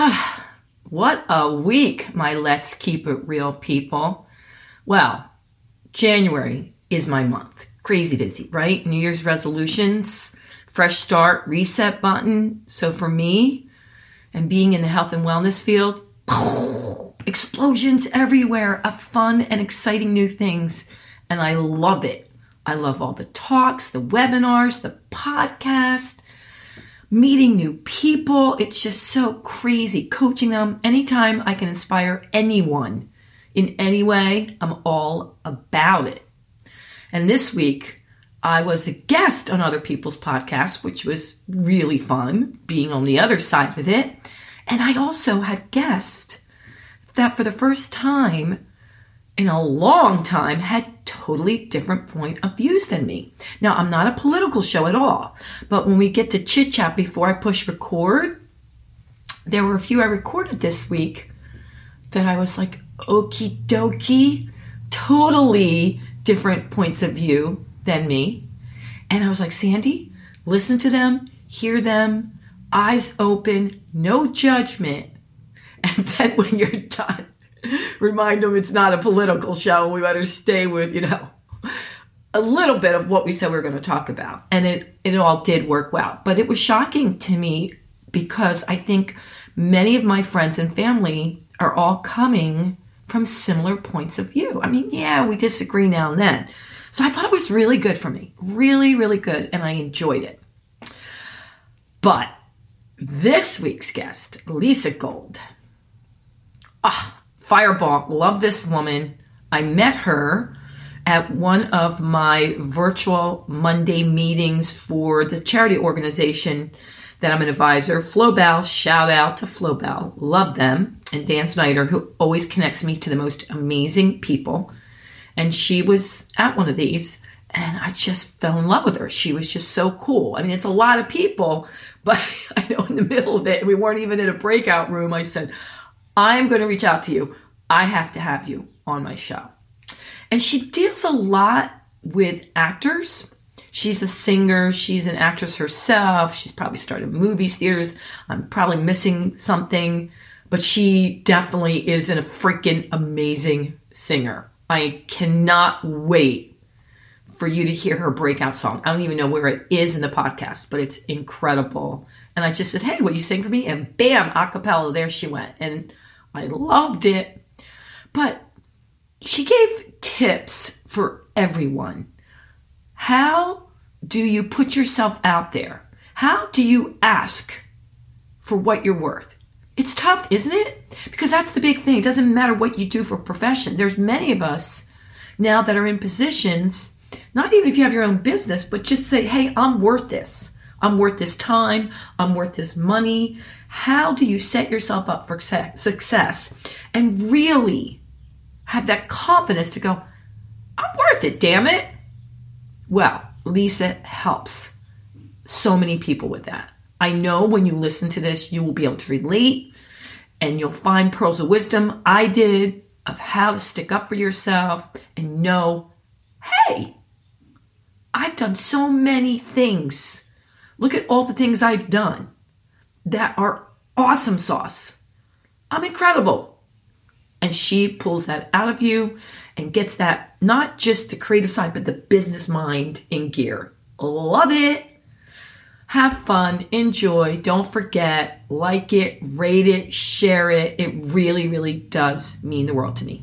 Ah, what a week, my Let's Keep It Real people. Well, January is my month. Crazy busy, right? New Year's resolutions, fresh start, reset button. So for me, and being in the health and wellness field, explosions everywhere of fun and exciting new things. And I love it. I love all the talks, the webinars, the podcast, meeting new people. It's just so crazy. Coaching them anytime I can inspire anyone in any way, I'm all about it. And this week, I was a guest on other people's podcasts, which was really fun being on the other side of it. And I also had guests that for the first time in a long time had totally different point of views than me. Now, I'm not a political show at all, but when we get to chit chat before I push record, there were a few I recorded this week that I was like, okie dokie, totally different points of view than me. And I was like, Sandy, listen to them, hear them, eyes open, no judgment. And then when you're done, remind them it's not a political show. We better stay with, you know, a little bit of what we said we were going to talk about. And it, it all did work well. But it was shocking to me because I think many of my friends and family are all coming from similar points of view. I mean, yeah, we disagree now and then. So I thought it was really good for me. Really, really good. And I enjoyed it. But this week's guest, Lisa Gold. Ah, fireball. Love this woman. I met her at one of my virtual Monday meetings for the charity organization that I'm an advisor. Flowbell, shout out to Flowbell. Love them. And Dan Snyder, who always connects me to the most amazing people. And she was at one of these and I just fell in love with her. She was just so cool. I mean, it's a lot of people, but I know in the middle of it, we weren't even in a breakout room. I said, I'm going to reach out to you. I have to have you on my show. And she deals a lot with actors. She's a singer, she's an actress herself. She's probably started movies, theaters. I'm probably missing something, but she definitely is a freaking amazing singer. I cannot wait for you to hear her breakout song. I don't even know where it is in the podcast, but it's incredible. And I just said, Hey, will you sing for me? And bam, a cappella, there she went. And I loved it. But she gave tips for everyone. How do you put yourself out there? How do you ask for what you're worth? It's tough, isn't it? Because that's the big thing. It doesn't matter what you do for profession. There's many of us now that are in positions not even if you have your own business, but just say, hey, I'm worth this. I'm worth this time. I'm worth this money. How do you set yourself up for success and really have that confidence to go, I'm worth it, damn it? Well, Lisa helps so many people with that. I know when you listen to this, you will be able to relate and you'll find pearls of wisdom I did of how to stick up for yourself and know, hey, I've done so many things. Look at all the things I've done that are awesome sauce. I'm incredible. And she pulls that out of you and gets that not just the creative side, but the business mind in gear. Love it. Have fun, enjoy. Don't forget, like it, rate it, share it. It really, really does mean the world to me.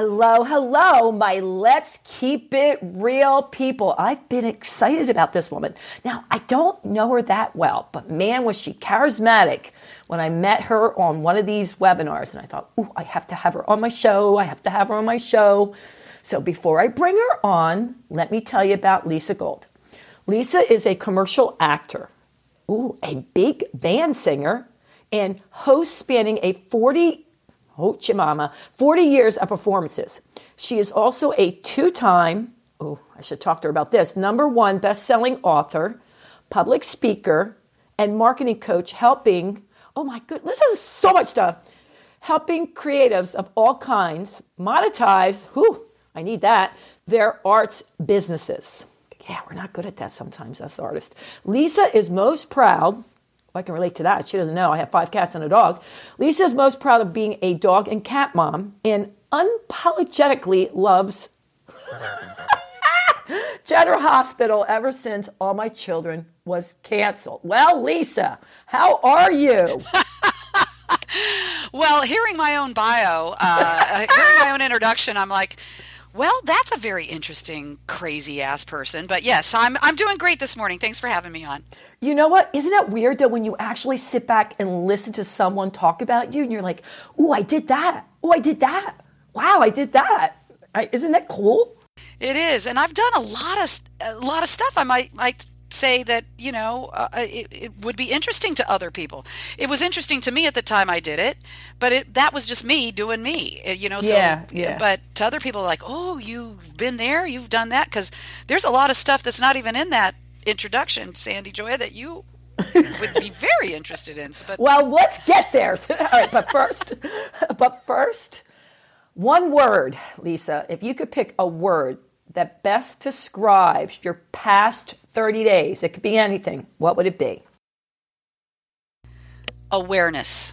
Hello, hello, my Let's Keep It Real people. I've been excited about this woman. Now, I don't know her that well, but man, was she charismatic when I met her on one of these webinars. And I thought, ooh, I have to have her on my show. I have to have her on my show. So before I bring her on, let me tell you about Lisa Gold. Lisa is a commercial actor, ooh, a big band singer, and host spanning a 40 oh Oh, chimama 40 years of performances. She is also a two-time oh, I should talk to her about this. Number 1 best-selling author, public speaker, and marketing coach helping oh my goodness, this is so much stuff. Helping creatives of all kinds monetize, whew, I need that, their arts businesses. Yeah, we're not good at that sometimes, us artists. Lisa is most proud. I can relate to that. She doesn't know. I have five cats and a dog. Lisa is most proud of being a dog and cat mom and unapologetically loves General Hospital ever since all my children was canceled. Well, Lisa, how are you? well, hearing my own bio, uh, hearing my own introduction, I'm like, well, that's a very interesting, crazy ass person. But yes, I'm I'm doing great this morning. Thanks for having me on. You know what? Isn't it weird that when you actually sit back and listen to someone talk about you, and you're like, "Oh, I did that. Oh, I did that. Wow, I did that." I, isn't that cool? It is, and I've done a lot of a lot of stuff. I might might say that you know uh, uh, it, it, would be interesting to other people. It was interesting to me at the time I did it, but it, that was just me doing me. Uh, you know, so yeah, yeah. But to other people, like, oh, you've been there, you've done that, because there's a lot of stuff that's not even in that introduction, Sandy Joy, that you would be very interested in. But well, let's get there. All right, but first, but first, one word, Lisa. If you could pick a word that best describes your past 30 days, it could be anything, what would it be? Awareness.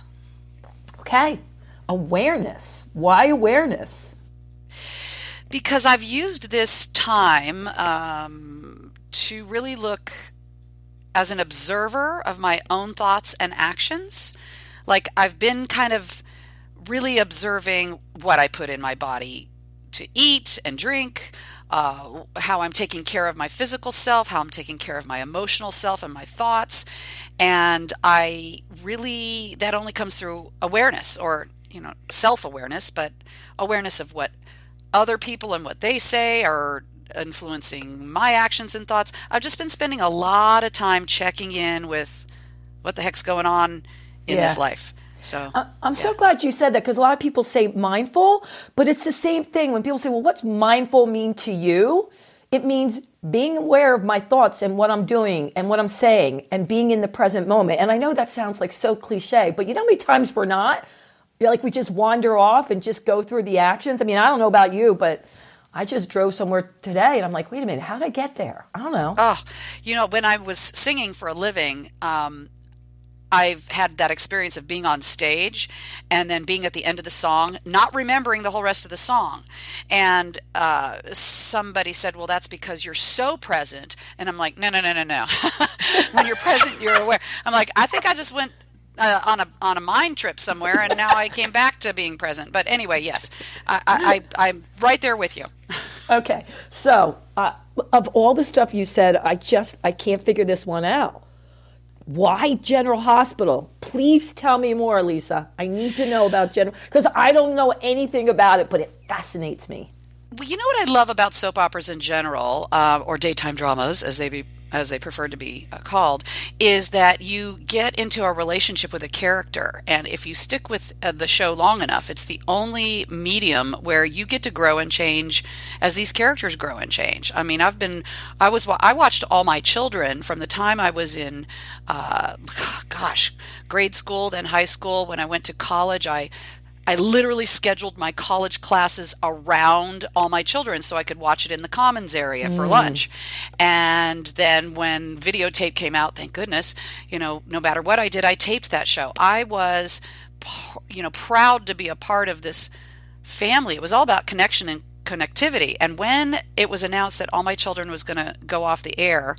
Okay. Awareness. Why awareness? Because I've used this time um, to really look as an observer of my own thoughts and actions. Like I've been kind of really observing what I put in my body to eat and drink, uh, how I'm taking care of my physical self, how I'm taking care of my emotional self and my thoughts. And I really, that only comes through awareness or, you know, self awareness, but awareness of what other people and what they say are influencing my actions and thoughts. I've just been spending a lot of time checking in with what the heck's going on in yeah. this life. So I'm yeah. so glad you said that because a lot of people say mindful, but it's the same thing. When people say, "Well, what's mindful mean to you?" It means being aware of my thoughts and what I'm doing and what I'm saying and being in the present moment. And I know that sounds like so cliche, but you know how many times we're not? Like we just wander off and just go through the actions. I mean, I don't know about you, but I just drove somewhere today and I'm like, wait a minute, how did I get there? I don't know. Oh, you know, when I was singing for a living, um, I've had that experience of being on stage and then being at the end of the song, not remembering the whole rest of the song. And uh, somebody said, Well, that's because you're so present. And I'm like, No, no, no, no, no. when you're present, you're aware. I'm like, I think I just went uh, on a on a mind trip somewhere, and now I came back to being present. But anyway, yes, I, I, am right there with you. okay, so uh, of all the stuff you said, I just I can't figure this one out. Why General Hospital? Please tell me more, Lisa. I need to know about General because I don't know anything about it, but it fascinates me. Well, you know what I love about soap operas in general, uh, or daytime dramas, as they be as they prefer to be uh, called, is that you get into a relationship with a character. And if you stick with uh, the show long enough, it's the only medium where you get to grow and change as these characters grow and change. I mean, I've been, I was, I watched all my children from the time I was in, uh, gosh, grade school, then high school. When I went to college, I I literally scheduled my college classes around all my children so I could watch it in the commons area for mm. lunch. And then when videotape came out, thank goodness, you know, no matter what I did, I taped that show. I was, you know, proud to be a part of this family. It was all about connection and connectivity. And when it was announced that All My Children was going to go off the air,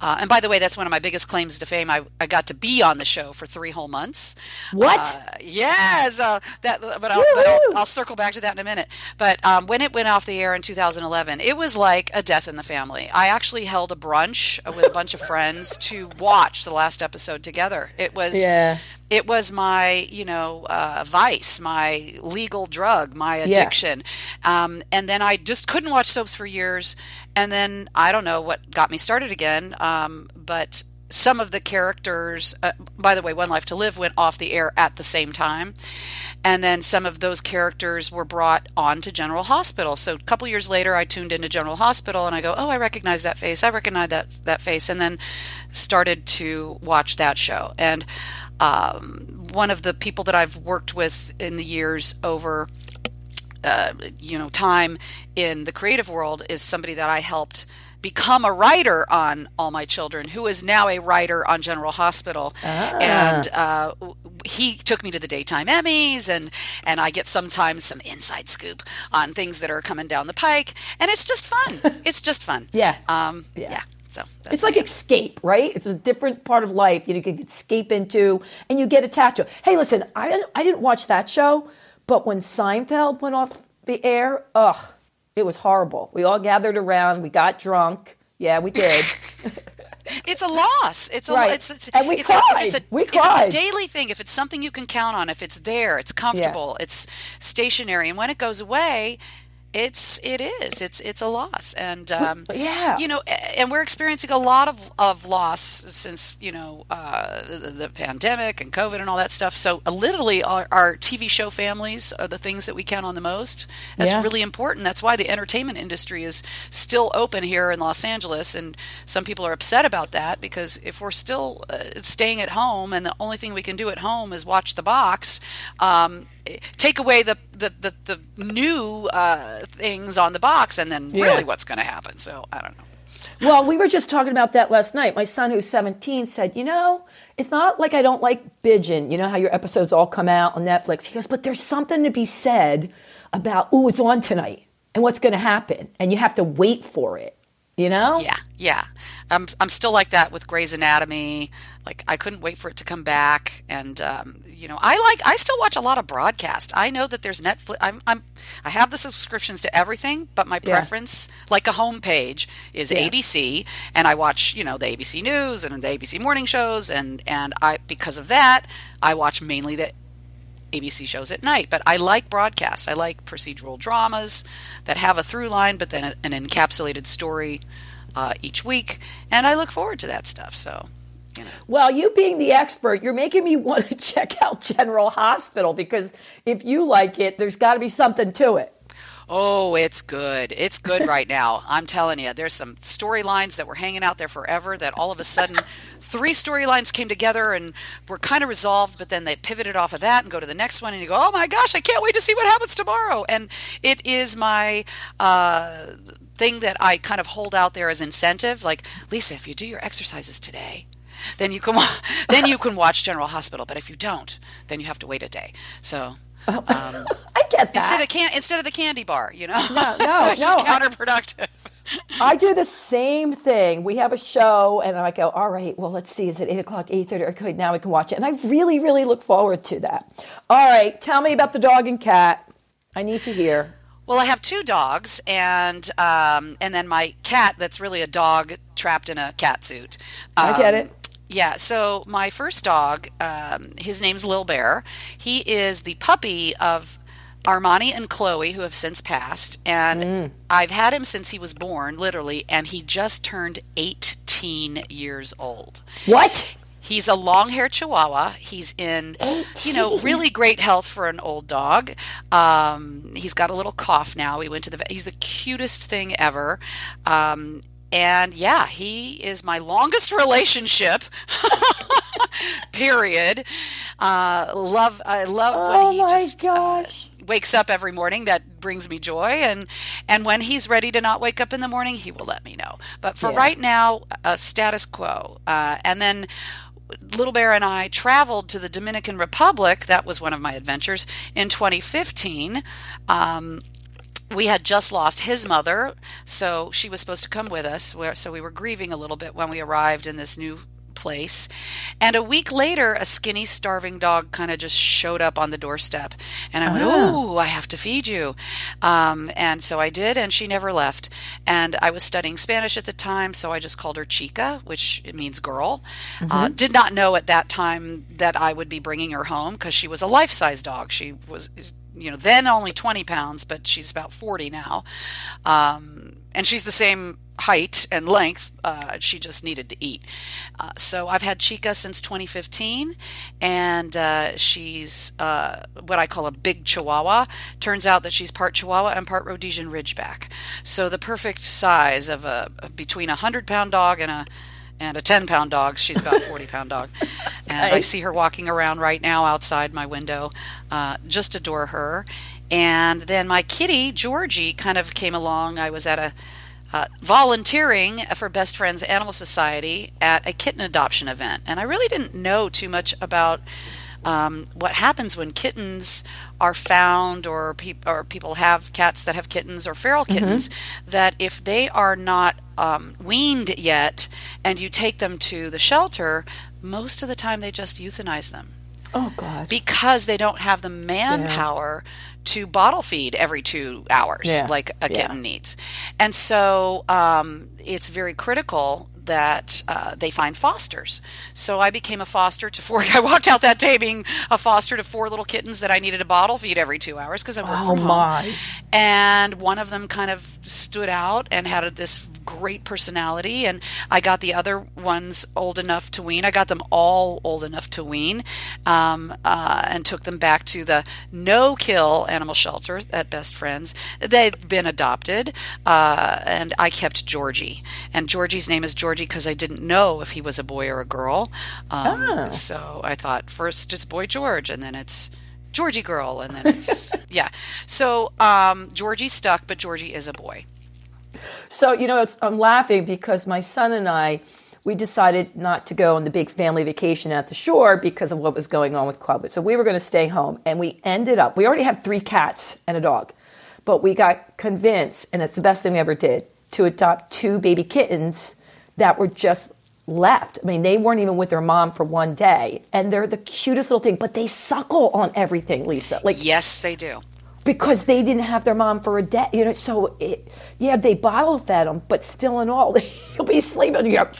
uh, and by the way, that's one of my biggest claims to fame. I, I got to be on the show for three whole months. What? Uh, yes. Uh, that, but, I'll, but I'll, I'll, circle back to that in a minute. But um, when it went off the air in 2011, it was like a death in the family. I actually held a brunch with a bunch of friends to watch the last episode together. It was yeah it was my you know uh, vice my legal drug my addiction yeah. um, and then i just couldn't watch soaps for years and then i don't know what got me started again um, but some of the characters, uh, by the way, One Life to Live went off the air at the same time. And then some of those characters were brought on to General Hospital. So a couple years later, I tuned into General Hospital and I go, oh, I recognize that face. I recognize that, that face. And then started to watch that show. And um, one of the people that I've worked with in the years over, uh, you know, time in the creative world is somebody that I helped become a writer on All My Children, who is now a writer on General Hospital. Ah. And uh, he took me to the daytime Emmys, and and I get sometimes some inside scoop on things that are coming down the pike, and it's just fun. it's just fun. Yeah. Um, Yeah. yeah. So It's like escape, right? It's a different part of life you can escape into and you get attached to. it. Hey, listen, I didn't, I didn't watch that show, but when Seinfeld went off the air, ugh, it was horrible. We all gathered around, we got drunk. Yeah, we did. it's a loss. It's a Right. it's, it's And we it's a, cried. if it's a, We if it's a daily thing, if it's something you can count on, if it's there, it's comfortable, it's stationary, and when it goes away, it's it is. It's it's a loss. And um yeah. you know and we're experiencing a lot of of loss since you know uh the, the pandemic and covid and all that stuff. So uh, literally our, our tv show families are the things that we count on the most. That's Yeah. really important. That's why the entertainment industry is still open here in los angeles. And some people are upset about that because if we're still uh, staying at home and the only thing we can do at home is watch the box um take away the the, the, the new uh, things on the box and then Yeah. really what's going to happen so i don't know Well, we were just talking about that last night. My son, who's 17, said, You know, it's not like I don't like binging. You know how your episodes all come out on Netflix? He goes, But there's something to be said about, oh, it's on tonight and what's going to happen. And you have to wait for it, you know? Yeah, yeah. I'm I'm still like that with Grey's Anatomy. Like I couldn't wait for it to come back, and um, you know, I like I still watch a lot of broadcast. I know that there's Netflix. I'm I'm I have the subscriptions to everything, but my Yeah. preference, like a homepage, is Yeah. ABC, and I watch you know the ABC News and the ABC morning shows, and and I because of that I watch mainly the ABC shows at night, but I like broadcast. I like procedural dramas that have a through line, but then an encapsulated story uh, each week, and I look forward to that stuff. So, you know, Well, you being the expert, you're making me want to check out General Hospital because if you like it, there's got to be something to it. oh, it's good. It's good right now. I'm telling you, there's some storylines that were hanging out there forever that all of a sudden three storylines came together and were kind of resolved, but then they pivoted off of that and go to the next one, and you go, oh my gosh, I can't wait to see what happens tomorrow. And it is my uh, thing that I kind of hold out there as incentive. Like, Lisa, if you do your exercises today, then you can wa- then you can watch General Hospital. But if you don't, then you have to wait a day. So um, I get that. instead of can instead of the candy bar, you know, No, no, it's no, I- counterproductive. I do the same thing. We have a show, and I go, all right, well, let's see, is it 8 o'clock, 8.30? Okay, now we can watch it. And I really, really look forward to that. All right, tell me about the dog and cat. I need to hear. Well, I have two dogs, and um, and then my cat. That's really a dog trapped in a cat suit. I get Um, it. Yeah. So my first dog, um, his name's Lil Bear. He is the puppy of Armani and Chloe, who have since passed, and Mm. I've had him since he was born, literally, and he just turned 18 years old. What? He's a long haired Chihuahua. He's in, you know, really great health for an old dog. Um, he's got a little cough now. We went to the vet. He's the cutest thing ever. Um, and yeah, he is my longest relationship. period. Uh, love. I love Oh when he my just uh, wakes up every morning. That brings me joy. And and when he's ready to not wake up in the morning, he will let me know. But for Yeah. right now, uh, status quo. Uh, and then. Little Bear and I traveled to the Dominican Republic. That was one of my adventures in 2015. Um, we had just lost his mother, so she was supposed to come with us. Where- So we were grieving a little bit when we arrived in this new place. And a week later, a skinny, starving dog kind of just showed up on the doorstep. And I went, Ooh, I have to feed you. Um, and so I did, and she never left. And I was studying Spanish at the time, so I just called her Chica, which it means girl. Uh, did not know at that time that I would be bringing her home because she was a life size dog. She was you know, then only 20 pounds, but she's about 40 now. Um, and she's the same height and length. Uh, she just needed to eat. Uh, so I've had Chica since 2015, and uh, she's uh, what I call a big Chihuahua. Turns out that she's part Chihuahua and part Rhodesian Ridgeback. So the perfect size of a between a hundred pound dog and a and a 10 pound dog. She's about a 40 pound dog. And I see her walking around right now outside my window. Uh, just adore her. And then my kitty, Georgie, kind of came along. I was at a uh, volunteering for Best Friends Animal Society at a kitten adoption event. And I really didn't know too much about um, what happens when kittens are found or, pe- or people have cats that have kittens or feral mm-hmm. kittens mm-hmm. that if they are not um, weaned yet and you take them to the shelter most of the time they just euthanize them oh god because they don't have the manpower yeah. to bottle feed every two hours yeah. like a kitten yeah. needs and so um, it's very critical that uh, they find fosters. So I became a foster to four. I walked out that day being a foster to four little kittens that I needed a bottle feed every two hours because I work oh from my. home. And one of them kind of stood out and had this great personality. And I got the other ones old enough to wean. I got them all old enough to wean um, uh, and took them back to the no kill animal shelter at Best Friends. They've been adopted. Uh, and I kept Georgie. And Georgie's name is Georgie because I didn't know if he was a boy or a girl. Um, oh. So I thought first it's Boy George and then it's. Georgie girl, and then it's yeah. So um, Georgie stuck, but Georgie is a boy. So, you know, I'm laughing because my son and I, we decided not to go on the big family vacation at the shore because of what was going on with COVID. So we were going to stay home. And we ended up, we already have three cats and a dog, but we got convinced, and it's the best thing we ever did, to adopt two baby kittens that were just left. I mean, they weren't even with their mom for one day, and they're the cutest little thing. But they suckle on everything, Lisa. Like yes, they do because they didn't have their mom for a day. You know, so it, yeah, they bottle fed them, but still in all, he'll be sleeping. You know,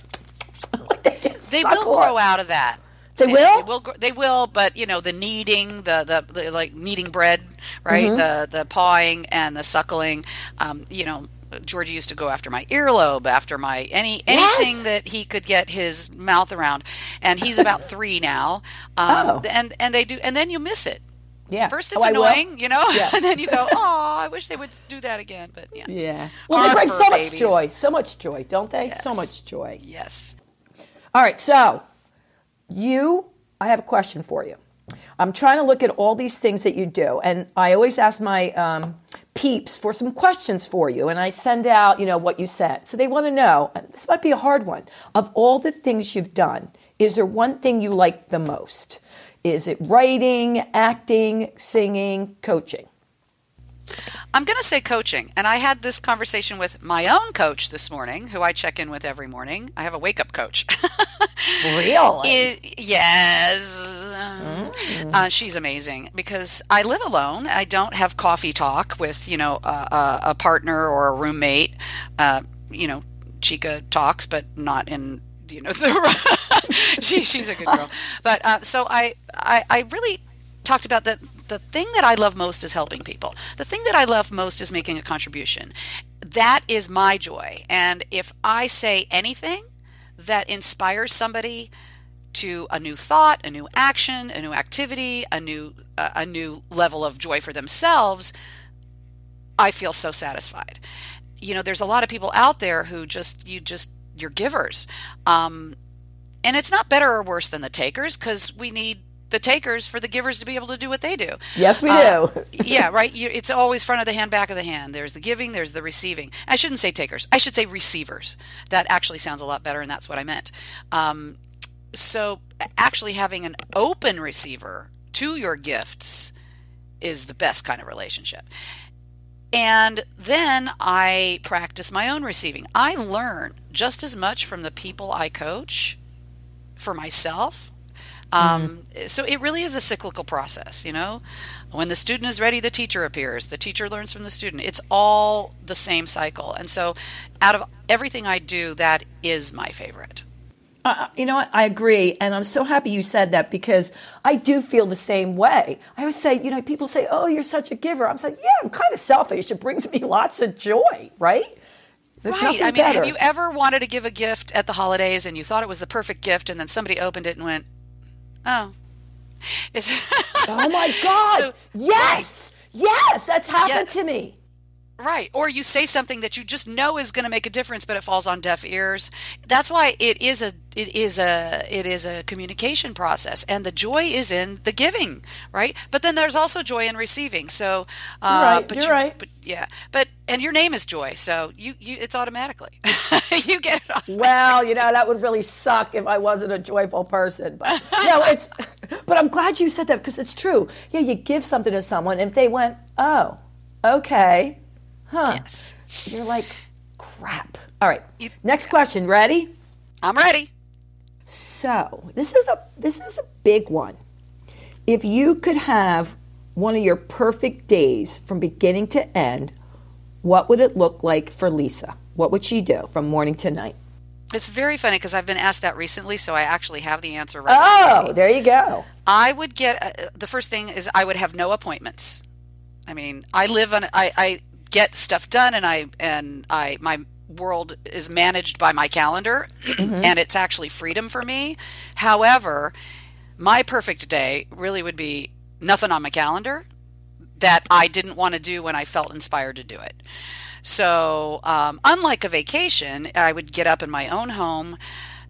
like they just they will grow out of that. They will. They will. They will. But you know, the kneading, the the, the like kneading bread, right? Mm-hmm. The the pawing and the suckling. Um, you know, Georgie used to go after my earlobe, after my any anything yes. that he could get his mouth around, and he's about three now. Um, oh. and and they do, and then you miss it. Yeah. First it's oh, annoying, you know, yeah. and then you go, "Oh, I wish they would do that again." But yeah. Yeah. Well, they bring so babies. much joy, so much joy, don't they? Yes. So much joy. Yes. All right, so you, I have a question for you. I'm trying to look at all these things that you do, and I always ask my um, peeps for some questions for you, and I send out, you know, what you said. So they want to know. This might be a hard one. Of all the things you've done, is there one thing you like the most? Is it writing, acting, singing, coaching? I'm going to say coaching. And I had this conversation with my own coach this morning, who I check in with every morning. I have a wake up coach. really? It, yes. Mm. Uh, she's amazing because I live alone. I don't have coffee talk with, you know, a, a partner or a roommate. Uh, you know, Chica talks, but not in you know she, she's a good girl. But uh, so I, I i really talked about that the thing that i love most is helping people. The thing that i love most is making a contribution. That is my joy. And if i say anything that inspires somebody to a new thought a new action a new activity a new uh, a new level of joy for themselves i feel so satisfied. You know there's a lot of people out there who just you just your givers. Um, and it's not better or worse than the takers because we need the takers for the givers to be able to do what they do. Yes, we uh, do. yeah, right. You, it's always front of the hand, back of the hand. There's the giving, there's the receiving. I shouldn't say takers. I should say receivers. That actually sounds a lot better, and that's what I meant. Um, so, actually, having an open receiver to your gifts is the best kind of relationship. And then I practice my own receiving. I learn just as much from the people I coach for myself. Um, mm-hmm. So it really is a cyclical process, you know. When the student is ready, the teacher appears. The teacher learns from the student. It's all the same cycle. And so, out of everything I do, that is my favorite. You know what? I agree. And I'm so happy you said that because I do feel the same way. I always say, you know, people say, oh, you're such a giver. I'm like, yeah, I'm kind of selfish. It brings me lots of joy, right? There's right. I mean, better. have you ever wanted to give a gift at the holidays and you thought it was the perfect gift, and then somebody opened it and went, "Oh, it's oh my God! So- yes, yes, that's happened Yeah. to me. Right. Or you say something that you just know is going to make a difference, but it falls on deaf ears. That's why it is a it is a it is a communication process, and the joy is in the giving, right? But then there's also joy in receiving. So, uh, You're right, But you're you- right. But yeah. But and your name is Joy, so you you it's automatically you get it. On. Well, you know that would really suck if I wasn't a joyful person. But no, it's. But I'm glad you said that because it's true. Yeah, you give something to someone, and if they went, "Oh, okay," Yes. you're like, "Crap." All right. Next question. Ready? I'm ready. So this is a this is a big one. If you could have one of your perfect days from beginning to end, what would it look like for Lisa? What would she do from morning to night? It's very funny because I've been asked that recently, so I actually have the answer right. now. Oh, there you go. I would get uh, the first thing is I would have no appointments. I mean, I live on I, I get stuff done and I and I my world is managed by my calendar and it's actually freedom for me. However, my perfect day really would be nothing on my calendar that I didn't want to do when I felt inspired to do it. So, um, unlike a vacation, I would get up in my own home,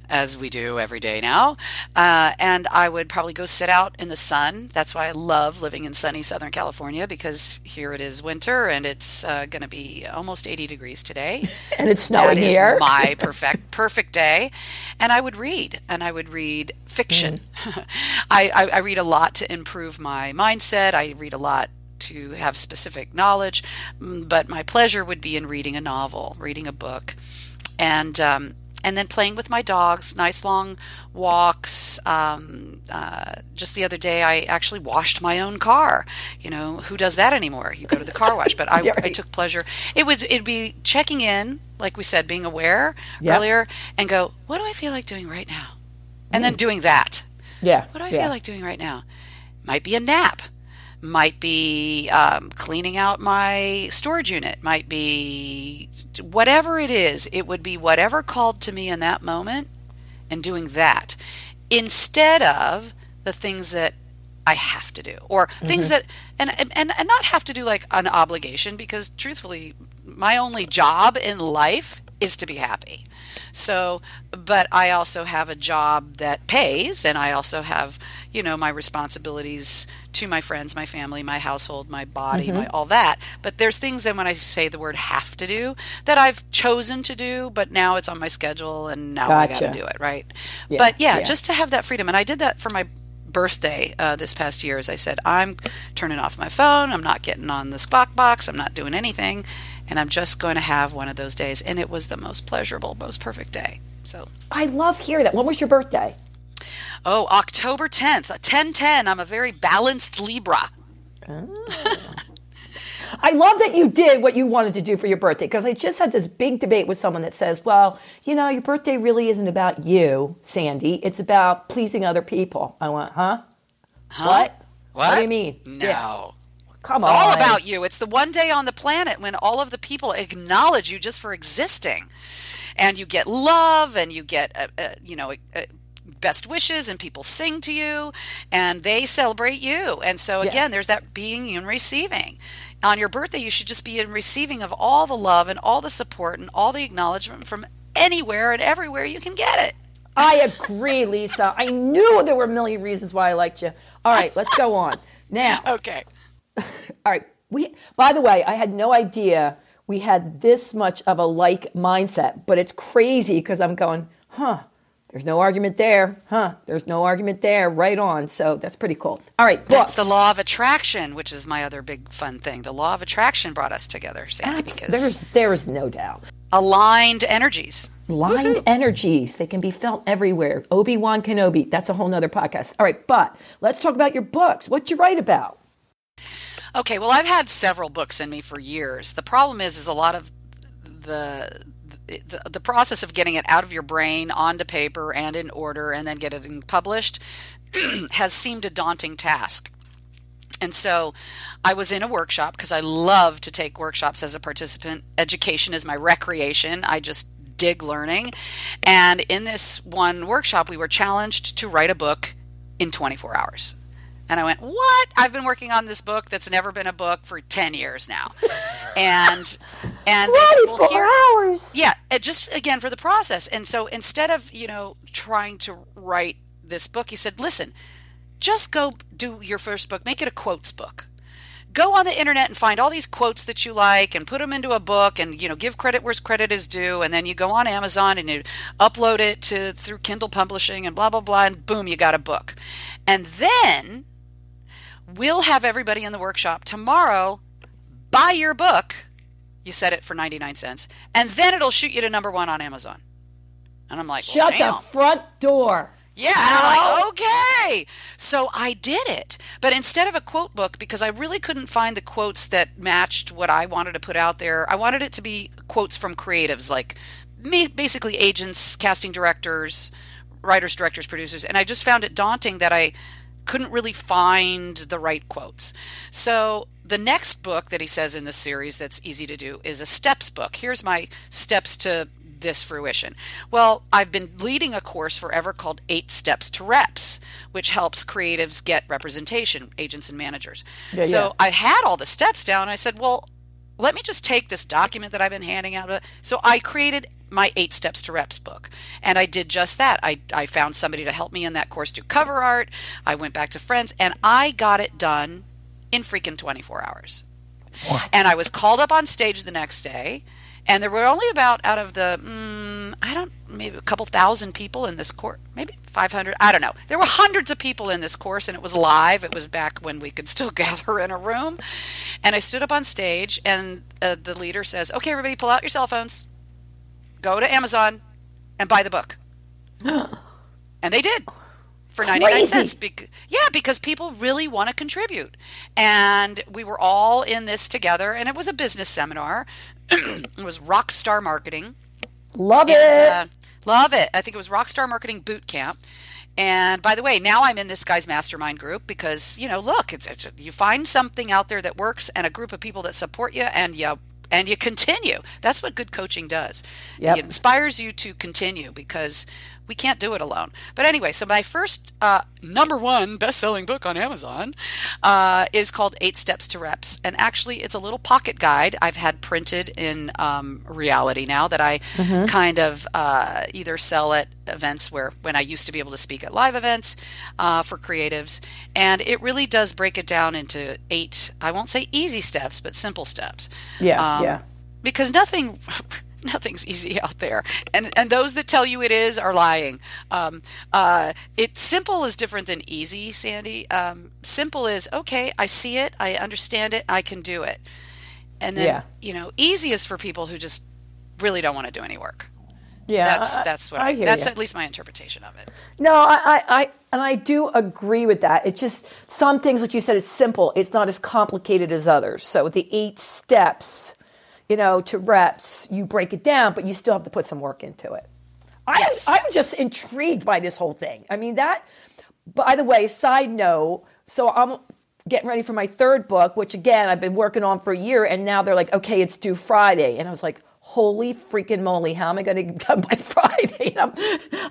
as we do every day now, uh, and I would probably go sit out in the sun. That's why I love living in sunny Southern California because here it is winter and it's uh, going to be almost 80 degrees today. And it's snowing That is here. my perfect perfect day, and I would read, and I would read fiction. I, I, I read a lot to improve my mindset. I read a lot to have specific knowledge, mm, but my pleasure would be in reading a novel, reading a book, and um, and then playing with my dogs. Nice long walks. Um, uh, just the other day, I actually washed my own car. You know, who does that anymore? You go to the car wash, but I, Yeah, I took pleasure. It would it'd be checking in, like we said, being aware Yep. earlier, and go, what do I feel like doing right now? And then doing that. Yeah. What do I yeah. feel like doing right now? Might be a nap. Might be um, cleaning out my storage unit. Might be whatever it is. It would be whatever called to me in that moment and doing that instead of the things that I have to do or things mm-hmm. that and, and and not have to do like an obligation because truthfully my only job in life is to be happy. So, but I also have a job that pays and I also have, you know, my responsibilities to my friends, my family, my household, my body, my all that. But there's things that when I say the word have to do that I've chosen to do, but now it's on my schedule and now I got to do it, right? Yeah, but yeah, yeah. just to have that freedom. And I did that for my birthday uh, this past year. As I said, I'm turning off my phone. I'm not getting on the squawk box. I'm not doing anything. And I'm just going to have one of those days. And it was the most pleasurable, most perfect day. So, I love hearing that. When was your birthday? Oh, October 10th, 1010. I'm a very balanced Libra. I love that you did what you wanted to do for your birthday because I just had this big debate with someone that says, well, you know, your birthday really isn't about you, Sandy. It's about pleasing other people. I went, huh? What? What? do you mean? No. Yeah. Come It's on. It's all about you. It's the one day on the planet when all of the people acknowledge you just for existing, and you get love, and you get, uh, uh, you know, uh, best wishes, and people sing to you, and they celebrate you. And so again, there's that being and receiving. On your birthday, you should just be in receiving of all the love and all the support and all the acknowledgement from anywhere and everywhere you can get it. I agree, Lisa. I knew there were a million reasons why I liked you. All right, let's go on. Now, Okay. all right. We by the way, I had no idea we had this much of a like mindset, but it's crazy because I'm going, huh, there's no argument there. Huh, there's no argument there. Right on. So that's pretty cool. All right, books. That's the law of attraction, which is my other big fun thing. The law of attraction brought us together, Sandy, Abs- because There's there is no doubt. aligned energies. Aligned energies, they can be felt everywhere. Obi-Wan Kenobi, that's a whole nother podcast. All right, but let's talk about your books. What you write about? Okay, well, I've had several books in me for years. The problem is, is a lot of the the, the process of getting it out of your brain onto paper and in order, and then get it published, has seemed a daunting task. And so I was in a workshop because I love to take workshops as a participant. Education is my recreation. I just dig learning. And in this one workshop, we were challenged to write a book in 24 hours. And I went, "What? I've been working on this book that's never been a book for 10 years now." and and they said, well, 24 here, hours. yeah, it just again for the process. And so instead of, you know, trying to write this book, he said, "Listen, just go do your first book, make it a quotes book. Go on the internet and find all these quotes that you like and put them into a book and you know give credit where credit is due and then you go on Amazon and you upload it to through Kindle publishing and blah blah blah and boom you got a book. And then we'll have everybody in the workshop tomorrow buy your book. You set it for 99 cents and then it'll shoot you to number 1 on Amazon. And I'm like, Shut the front door. Yeah, and I'm like, okay. So I did it. But instead of a quote book, because I really couldn't find the quotes that matched what I wanted to put out there, I wanted it to be quotes from creatives, like basically agents, casting directors, writers, directors, producers. And I just found it daunting that I couldn't really find the right quotes. So the next book that he says in the series that's easy to do is a steps book. Here's my steps to this fruition? Well, I've been leading a course forever called Eight Steps to Reps, which helps creatives get representation, agents and managers. Yeah, so yeah. I had all the steps down. I said, well, let me just take this document that I've been handing out. So I created my Eight Steps to Reps book. And I did just that. I, I found somebody to help me in that course do cover art. I went back to friends and I got it done in freaking 24 hours. And I was called up on stage the next day, and there were only about out of the mm, I don't maybe a couple thousand people in this course, maybe 500. I don't know. There were hundreds of people in this course, and it was live. It was back when we could still gather in a room, and I stood up on stage, and uh, the leader says, "Okay, everybody, pull out your cell phones, go to Amazon, and buy the book." and they did for 99 Crazy. cents bec- yeah because people really want to contribute. And we were all in this together and it was a business seminar. It was rockstar marketing. Love it. uh, love it. I think it was rockstar marketing boot camp. And by the way now i'm in this guy's mastermind group because you know look it's, it's you find something out there that works and a group of people that support you and you and you continue. That's what good coaching does. Yep. it inspires you to continue because we can't do it alone. But anyway, so my first uh, number one best-selling book on Amazon uh, is called Eight Steps to Reps, and actually, it's a little pocket guide I've had printed in um, reality now that I kind of uh, either sell at events where when I used to be able to speak at live events uh, for creatives, and it really does break it down into eight. I won't say easy steps, but simple steps Yeah, yeah. because nothing nothing's easy out there and and those that tell you it is are lying um, uh, it simple is different than easy sandy um, simple is okay i see it i understand it i can do it and then Yeah. you know easy is for people who just really don't want to do any work Yeah, that's that's what i, hear that's ya. at least my interpretation of it No, I, I, I, and I do agree with that. It's just some things, like you said, it's simple. It's not as complicated as others. So the eight steps, you know, to reps, you break it down, but you still have to put some work into it. I, Yes. I'm just intrigued by this whole thing. I mean, that, by the way, side note, so I'm getting ready for my third book, which again, I've been working on for a year, and now they're like, okay, it's due Friday. And I was like, holy freaking moly, how am I going to get done by Friday? And I'm,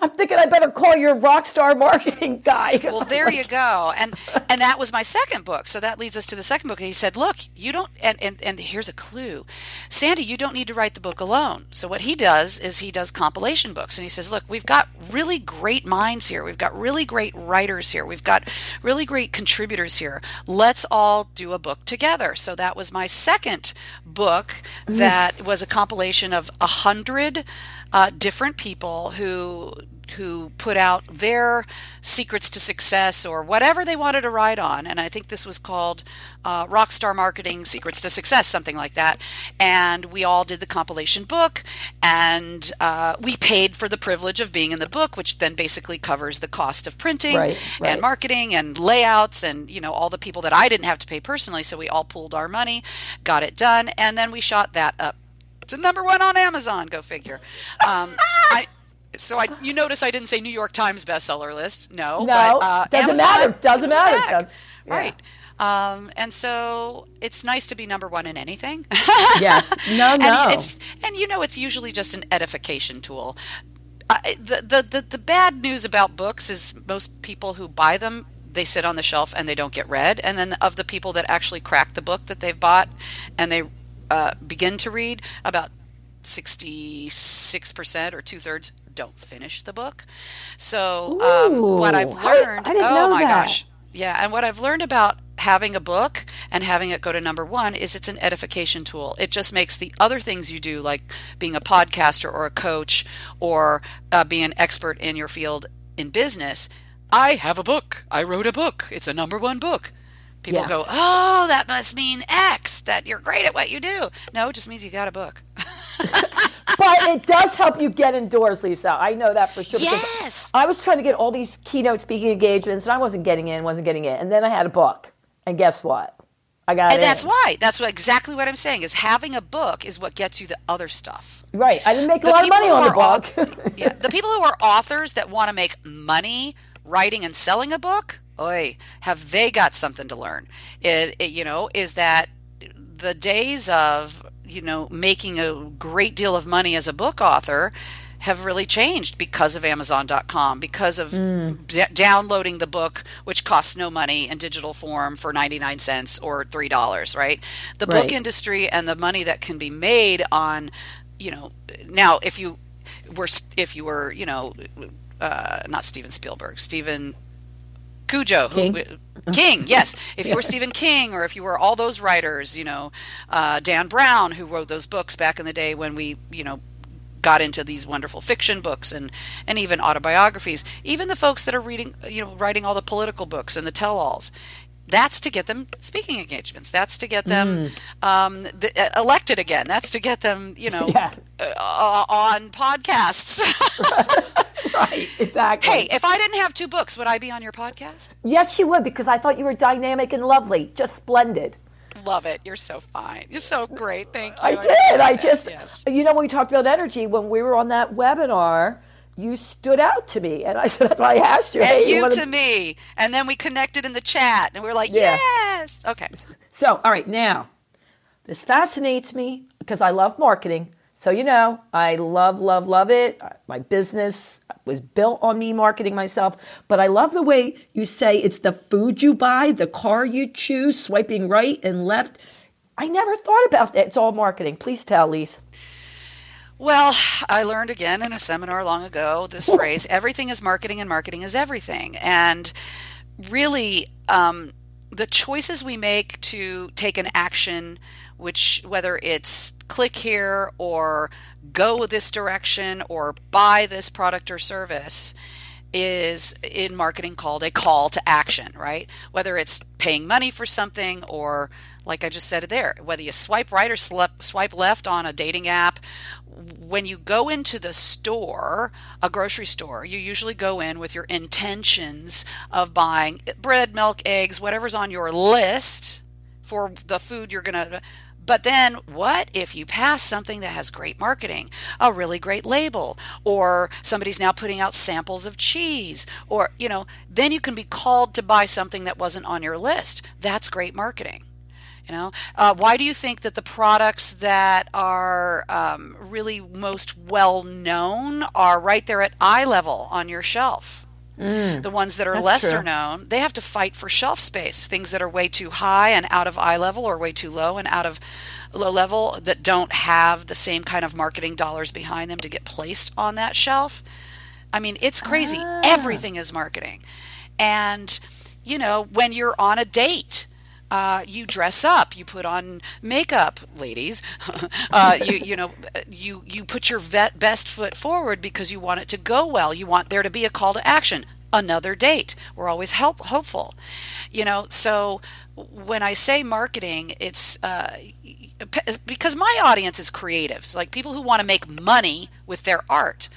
I'm thinking I better call your rock star marketing guy. Well, there you go. And and that was my second book. So that leads us to the second book. And he said, "Look, you don't and and and here's a clue. Sandy, you don't need to write the book alone." So what he does is he does compilation books and he says, "Look, we've got really great minds here. We've got really great writers here. We've got really great contributors here. Let's all do a book together." So that was my second book that mm. was a compilation of a hundred uh, different people who who put out their secrets to success or whatever they wanted to write on. And I think this was called uh, Rockstar Marketing Secrets to Success, something like that. And we all did the compilation book, and uh, we paid for the privilege of being in the book, which then basically covers the cost of printing Right, right. and marketing and layouts and you know all the people that I didn't have to pay personally. So we all pooled our money, got it done, and then we shot that up to number one on Amazon. Go figure. Um, I, so I, you notice I didn't say New York Times bestseller list. No, No, but, uh, doesn't Amazon matter. Doesn't matter. Does- yeah. Right. Um, and so it's nice to be number one in anything. Yes. No, and no. it's and you know it's usually just an edification tool. I, the, the the the bad news about books is most people who buy them they sit on the shelf and they don't get read, and then of the people that actually crack the book that they've bought and they uh, begin to read, about sixty six percent or two thirds don't finish the book. So um, what I've Ooh, I- learned, I didn't oh my that. gosh, yeah, and what I've learned about having a book and having it go to number one is it's an edification tool. It just makes the other things you do, like being a podcaster or a coach or uh, being an expert in your field in business. I have a book. I wrote a book. It's a number one book. People Yes. go, oh, that must mean X, that you're great at what you do. No, it just means you got a book. but it does help you get indoors, Lisa. I know that for sure. Yes. I was trying to get all these keynote speaking engagements, and I wasn't getting in, wasn't getting in. And then I had a book, and guess what? I got it. And in. that's why. That's what, exactly what I'm saying is having a book is what gets you the other stuff. right. I didn't make a The lot of money on the book. yeah, the people who are authors that want to make money writing and selling a book, oi, have they got something to learn? It, it you know, is that the days of, you know, making a great deal of money as a book author have really changed because of amazon.com because of d- downloading the book which costs no money in digital form for 99 cents or $3 right? The book industry and the money that can be made on you know now if you were if you were you know uh, not Steven Spielberg Steven Cujo King? who King yes if you were Stephen King or if you were all those writers you know uh, Dan Brown who wrote those books back in the day when we you know got into these wonderful fiction books and and even autobiographies even the folks that are reading you know writing all the political books and the tell-alls that's to get them speaking engagements that's to get them um, the, uh, elected again that's to get them you know Yeah. uh, on podcasts right. Exactly. hey if i didn't have two books would i be on your podcast Yes, you would, because I thought you were dynamic and lovely, just splendid. love it you're so fine you're so great thank you I did. I just, yes. you know, when we talked about energy when we were on that webinar. You stood out to me, and I said that's why I asked you. and hey, you wanna- me and then we connected in the chat and we were like Yeah. yes okay So, all right, now this fascinates me because I love marketing. So, you know, I love, love, love it. My business was built on me marketing myself. But I love the way you say it's the food you buy, the car you choose, swiping right and left. I never thought about that. It's all marketing. Please tell, Lise. Well, I learned again in a seminar long ago this phrase everything is marketing and marketing is everything. And really, um, the choices we make to take an action, which whether it's click here or go this direction or buy this product or service, is in marketing called a call to action, right? Whether it's paying money for something or, like I just said it there, whether you swipe right or swipe left on a dating app, when you go into the store, a grocery store, you usually go in with your intentions of buying bread, milk, eggs, whatever's on your list for the food you're going to. But then, what if you pass something that has great marketing, a really great label, or somebody's now putting out samples of cheese, or, you know, then you can be called to buy something that wasn't on your list. That's great marketing. You know, uh, why do you think that the products that are um, really most well known are right there at eye level on your shelf? the ones that are lesser true. known, they have to fight for shelf space. Things that are way too high and out of eye level, or way too low and out of low level, that don't have the same kind of marketing dollars behind them to get placed on that shelf. I mean, it's crazy. Everything is marketing. And, you know, when you're on a date, uh, you dress up, you put on makeup, ladies. uh, you you know you you put your vet, best foot forward because you want it to go well. You want there to be a call to action. Another date. We're always help, hopeful, you know. So when I say marketing, it's uh, because my audience is creatives, like people who want to make money with their art.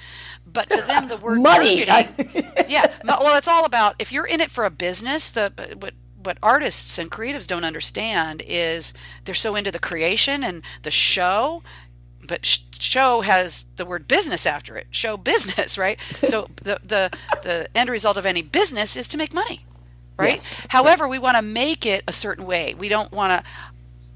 But to them, the word Money. marketing, yeah. Well, it's all about if you're in it for a business. The what what artists and creatives don't understand is they're so into the creation and the show, but show has the word business after it. Show business, right? So the the the end result of any business is to make money, right? Yes. However, we want to make it a certain way. We don't want to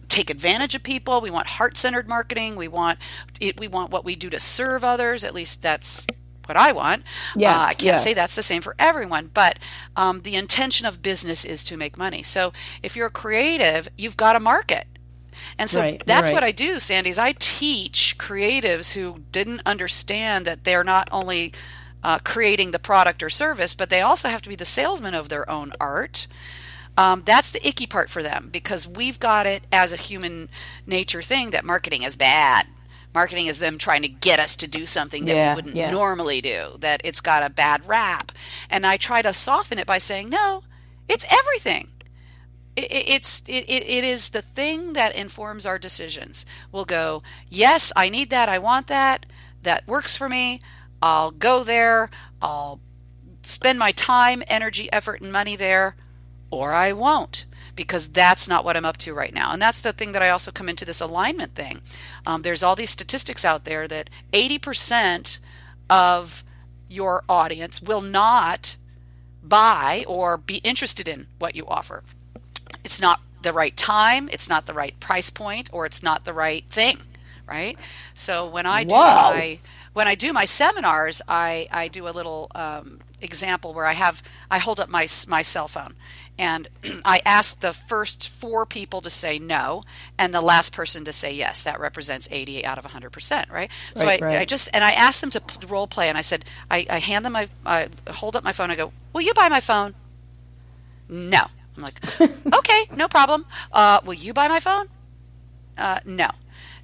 take advantage of people. We want heart-centered marketing. We want it, we want what we do to serve others. At least that's what I want. Yes, uh, I can't yes. say that's the same for everyone, but um, the intention of business is to make money. So if you're a creative, you've got to market. And so Right, that's right. what I do, Sandy, is I teach creatives who didn't understand that they're not only uh, creating the product or service, but they also have to be the salesman of their own art. Um, that's the icky part for them because we've got it as a human nature thing that marketing is bad. Marketing is them trying to get us to do something that Yeah, we wouldn't yeah. normally do, that it's got a bad rap. And I try to soften it by saying, no, it's everything it, it- it's it, it, it is the thing that informs our decisions we'll go yes i need that i want that that works for me i'll go there i'll spend my time energy effort and money there or i won't because that's not what i'm up to right now and that's the thing that i also come into this alignment thing um, there's all these statistics out there that 80% of your audience will not buy or be interested in what you offer it's not the right time, it's not the right price point, or it's not the right thing, right? So when I do Wow. my when I do my seminars, I I do a little um, example where I have I hold up my my cell phone and I ask the first four people to say no and the last person to say yes. That represents 80 out of 100 percent, right? So Right, I, right. I just and I asked them to role play, and I said I, I hand them my I hold up my phone. I go, "Will you buy my phone?" No. I'm like, okay, no problem. Uh, will you buy my phone? Uh, no.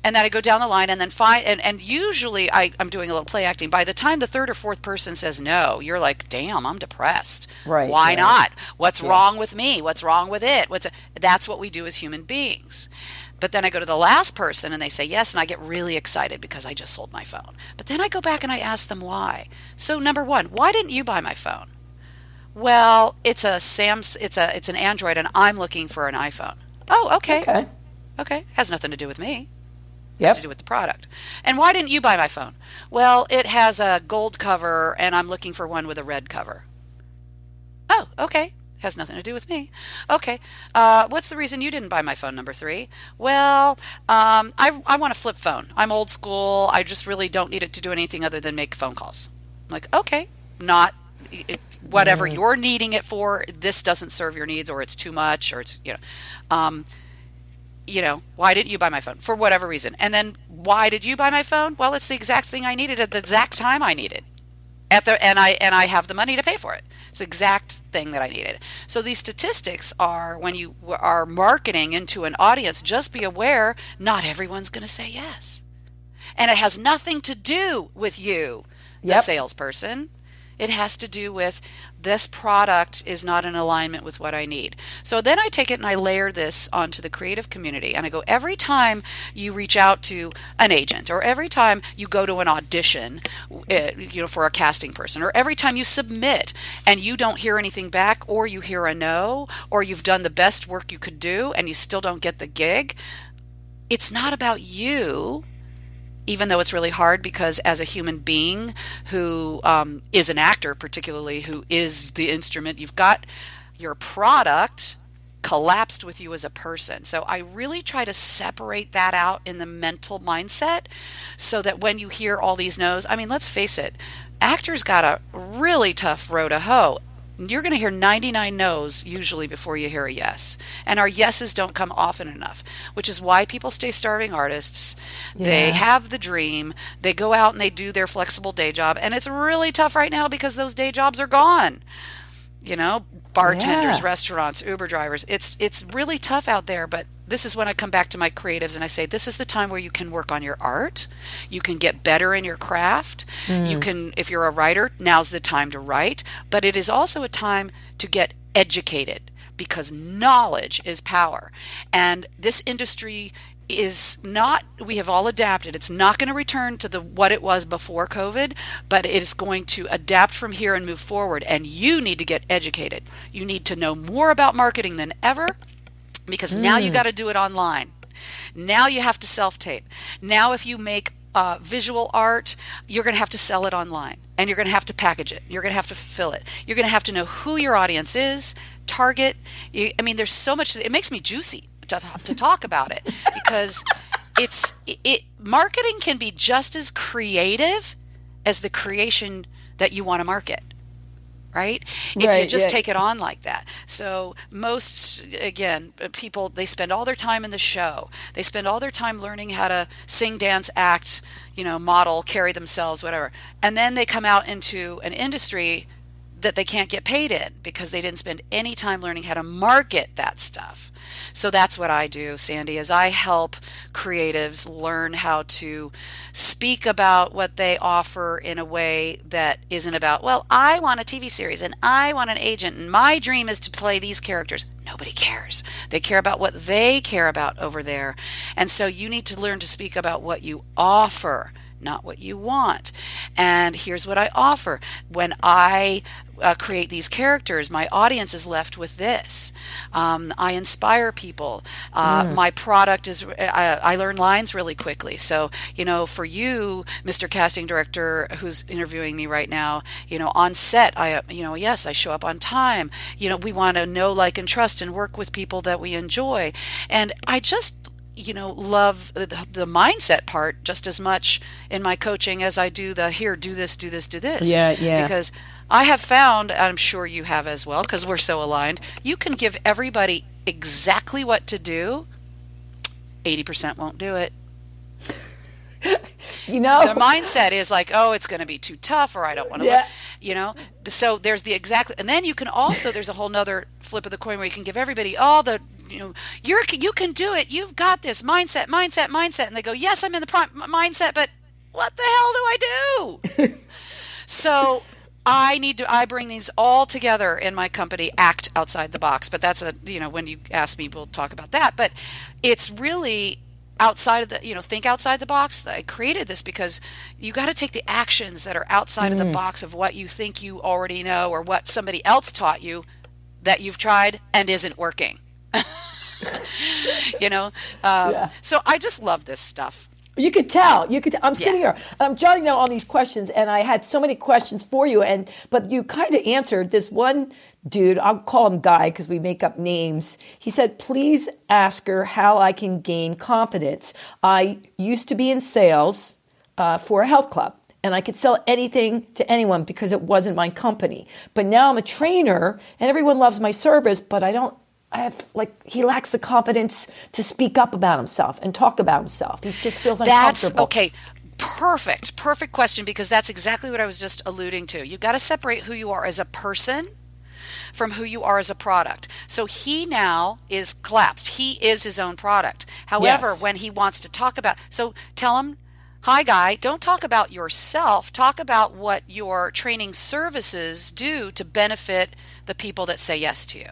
And then I go down the line and then find, and, and usually I, I'm doing a little play acting. By the time the third or fourth person says no, you're like, damn, I'm depressed. Right, Why right. not? What's wrong with me? What's wrong with it? What's that's what we do as human beings. But then I go to the last person and they say yes, and I get really excited because I just sold my phone. But then I go back and I ask them why. So number one, why didn't you buy my phone? Well, it's a Sam's. It's a it's an Android, and I'm looking for an iPhone. Oh, okay, Okay. okay. Has nothing to do with me. Has Yep. to do with the product. And why didn't you buy my phone? Well, it has a gold cover, and I'm looking for one with a red cover. Oh, okay. Has nothing to do with me. Okay. Uh, what's the reason you didn't buy my phone, number three? Well, um, I, I want a flip phone. I'm old school. I just really don't need it to do anything other than make phone calls. I'm like, okay, not it, whatever you're needing it for. This doesn't serve your needs, or it's too much, or it's, you know. Um, you know, why didn't you buy my phone? For whatever reason. And then why did you buy my phone? Well, it's the exact thing I needed at the exact time I needed. At the and I and I have the money to pay for it. It's the exact thing that I needed. So these statistics are when you are marketing into an audience, just be aware not everyone's going to say yes. And it has nothing to do with you, the Yep. salesperson. It has to do with this product is not in alignment with what I need. So then I take it and I layer this onto the creative community. And I go, every time you reach out to an agent, or every time you go to an audition, uh, you know, for a casting person, or every time you submit and you don't hear anything back, or you hear a no, or you've done the best work you could do and you still don't get the gig, it's not about you even though it's really hard because as a human being who um, is an actor particularly who is the instrument you've got your product collapsed with you as a person. So i really try to separate that out in the mental mindset so that when you hear all these no's i mean let's face it actors got a really tough row to hoe you're going to hear 99 no's usually before you hear a yes. And our yeses don't come often enough, which is why people stay starving artists. They have the dream, they go out and they do their flexible day job. And it's really tough right now because those day jobs are gone. You know, bartenders, Yeah. restaurants, Uber drivers. It's it's really tough out there, but this is when I come back to my creatives and I say this is the time where you can work on your art. You can get better in your craft. You mm. can if you're a writer, now's the time to write, but it is also a time to get educated because knowledge is power. And this industry is not we have all adapted it's not going to return to the what it was before covid but it's going to adapt from here and move forward and you need to get educated you need to know more about marketing than ever because now you got to do it online now you have to self tape now if you make uh, visual art you're going to have to sell it online and you're going to have to package it you're going to have to fill it you're going to have to know who your audience is Target. You, I mean, there's so much. It makes me juicy to, to talk about it because it's it, it. Marketing can be just as creative as the creation that you want to market right? If Right, you just take it on like that. So most again, people they spend all their time in the show. They spend all their time learning how to sing, dance, act, you know, model, carry themselves, whatever. And then they come out into an industry that they can't get paid in because they didn't spend any time learning how to market that stuff. So that's what I do, Sandy, is I help creatives learn how to speak about what they offer in a way that isn't about, well, I want a TV series and I want an agent and my dream is to play these characters. Nobody cares. They care about what they care about over there. And so you need to learn to speak about what you offer not what you want. And here's what I offer. When I uh, create these characters, my audience is left with this. Um, I inspire people. Uh, My product is, I, I learn lines really quickly. So, you know, for you, Mr. Casting Director, who's interviewing me right now, you know, on set, I, you know, yes, I show up on time. You know, we want to know, like, and trust and work with people that we enjoy. And I just, you know love the, the mindset part just as much in my coaching as I do the here do this do this do this Yeah, yeah. because I have found I'm sure you have as well because we're so aligned you can give everybody exactly what to do 80% won't do it You know, their mindset is like, oh, it's going to be too tough, or I don't want to, Yeah. you know. So there's the exact, and then you can also there's a whole nother flip of the coin where you can give everybody all the, you know, you're you can do it, you've got this mindset, mindset, mindset, and they go, yes, I'm in the prime mindset, but what the hell do I do? so I need to I bring these all together in my company act outside the box but that's a you know when you ask me we'll talk about that but it's really outside of the you know think outside the box I created this because you got to take the actions that are outside of the box of what you think you already know or what somebody else taught you that you've tried and isn't working. You know? Um, Yeah. so I just love this stuff You could tell. You could. I'm sitting Yeah. here. I'm jotting down all these questions, and I had so many questions for you. And but you kind of answered this one dude. I'll call him Guy because we make up names. He said, "Please ask her how I can gain confidence. I used to be in sales uh, for a health club." And I could sell anything to anyone because it wasn't my company. But now I'm a trainer and everyone loves my service, but I don't I have like he lacks the confidence to speak up about himself and talk about himself. He just feels uncomfortable. That's okay. Perfect. Perfect question because that's exactly what I was just alluding to. You got to separate who you are as a person from who you are as a product. So he now is collapsed. He is his own product. However, Yes. when he wants to talk about so tell him Hi, guy. Don't talk about yourself. Talk about what your training services do to benefit the people that say yes to you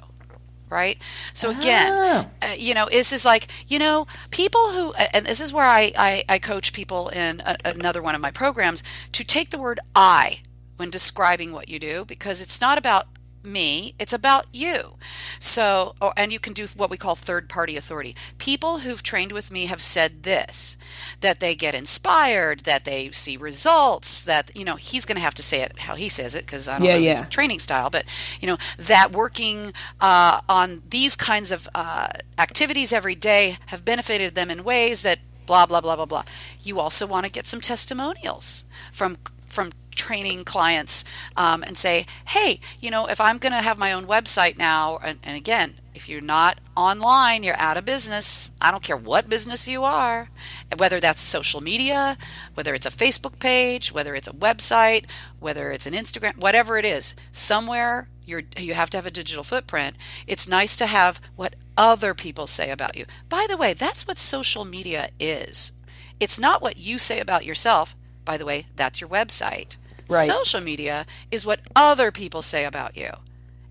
right? So again, Ah. uh, you know, this is like, you know, people who, and this is where I, I, I coach people in a, another one of my programs to take the word I when describing what you do because it's not about me it's about you. So or, and you can do what we call third party authority. People who've trained with me have said this that they get inspired that they see results that you know he's going to have to say it how he says it because i don't Yeah, know his training style but you know that working uh, on these kinds of uh, activities every day have benefited them in ways that blah blah blah blah blah. You also want to get some testimonials from from training clients um, and say hey you know if i'm going to have my own website now and, and again if you're not online you're out of business i don't care what business you are whether that's social media whether it's a facebook page whether it's a website whether it's an instagram whatever it is somewhere you're you have to have a digital footprint it's nice to have what other people say about you. By the way that's what social media is. It's not what you say about yourself. By the way that's your website Right. social media is what other people say about you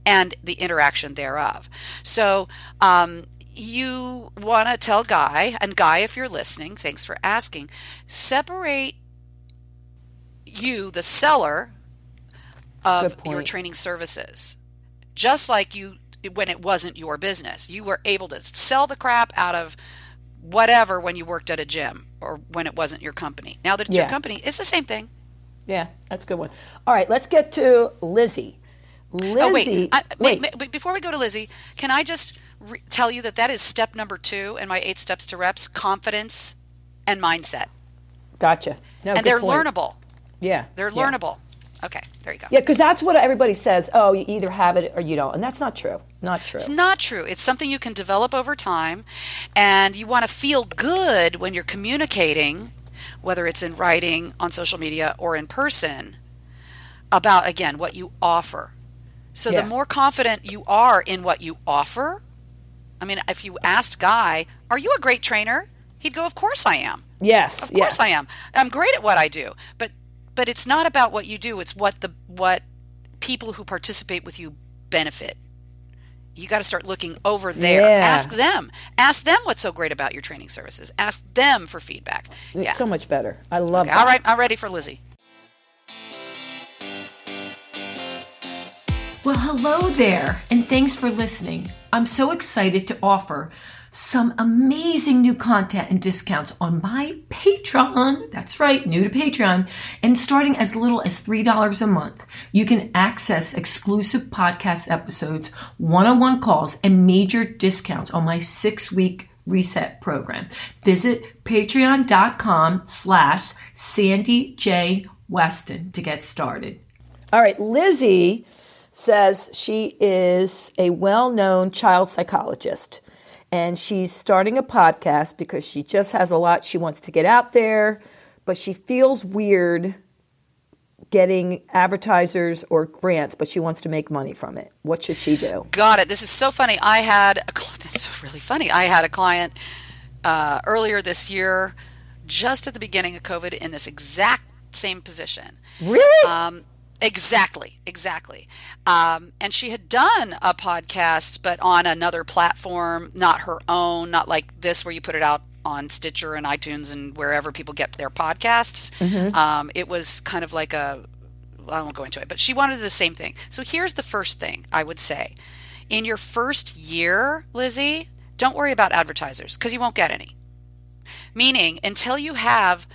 and the interaction thereof. So um, you want to tell guy and guy if you're listening thanks for asking separate you the seller of your training services. Just like you when it wasn't your business. You were able to sell the crap out of whatever when you worked at a gym or when it wasn't your company. Now that it's Yeah. your company it's the same thing Yeah, that's a good one. All right, let's get to Lizzie. Lizzie. Oh wait, I, wait. wait, wait, before we go to Lizzie, can I just re- tell you that that is step number two in my eight steps to reps: confidence and mindset, Gotcha. No, and they're point. learnable. Yeah. They're yeah. learnable. Okay, there you go. Yeah, because that's what everybody says. Oh, you either have it or you don't, and that's not true. Not true. It's not true. It's something you can develop over time, and you want to feel good when you're communicating, whether it's in writing, on social media, or in person, about again what you offer. So Yeah. the more confident you are in what you offer, I mean, if you asked Guy, "Are you a great trainer?" He'd go, "Of course I am. Yes. Of course yes. I am. I'm great at what I do." But but it's not about what you do. It's what the what people who participate with you benefit. You got to start looking over there. Yeah. Ask them. Ask them what's so great about your training services. Ask them for feedback. It's Yeah. so much better. I love Okay, all right, I'm ready for Lizzie. Well, hello there, and thanks for listening. I'm so excited to offer some amazing new content and discounts on my Patreon. That's right, new to Patreon. And starting as little as $3 a month, you can access exclusive podcast episodes, one on one calls, and major discounts on my six week reset program. Visit patreon.com slash Sandy J. Weston to get started. All right, Lizzie says she is a well known child psychologist and she's starting a podcast because she just has a lot she wants to get out there, but she feels weird getting advertisers or grants, but she wants to make money from it. What should she do? Got it. This is so funny. I had a, cl- that's really funny. I had a client uh, earlier this year, just at the beginning of COVID, in this exact same position. Really? Um, exactly, exactly. Um, and she had done a podcast, but on another platform, not her own, not like this where you put it out on Stitcher and iTunes and wherever people get their podcasts. Um, it was kind of like a, well, I won't go into it, but she wanted the same thing. So here's the first thing I would say. In your first year, Lizzie, don't worry about advertisers because you won't get any. Meaning, until you have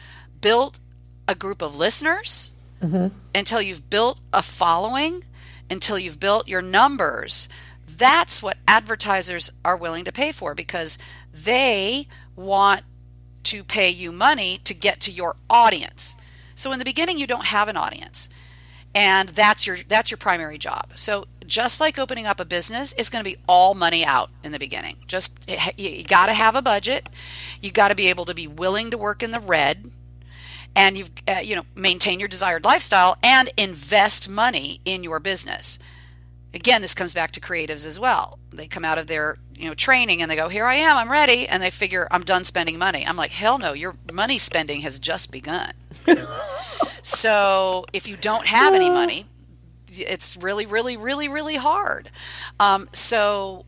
built a group of listeners, Mm-hmm. until you've built a following, until you've built your numbers, that's what advertisers are willing to pay for because they want to pay you money to get to your audience. So in the beginning you don't have an audience. And that's your that's your primary job. So just like opening up a business, it's going to be all money out in the beginning. Just you got to have a budget. You got to be able to be willing to work in the red and you've uh, you know maintain your desired lifestyle and invest money in your business. Again this comes back to creatives as well. They come out of their you know training and they go here i am i'm ready and they figure i'm done spending money. I'm like hell no your money spending has just begun. So if you don't have any money it's really really really really hard. Um, so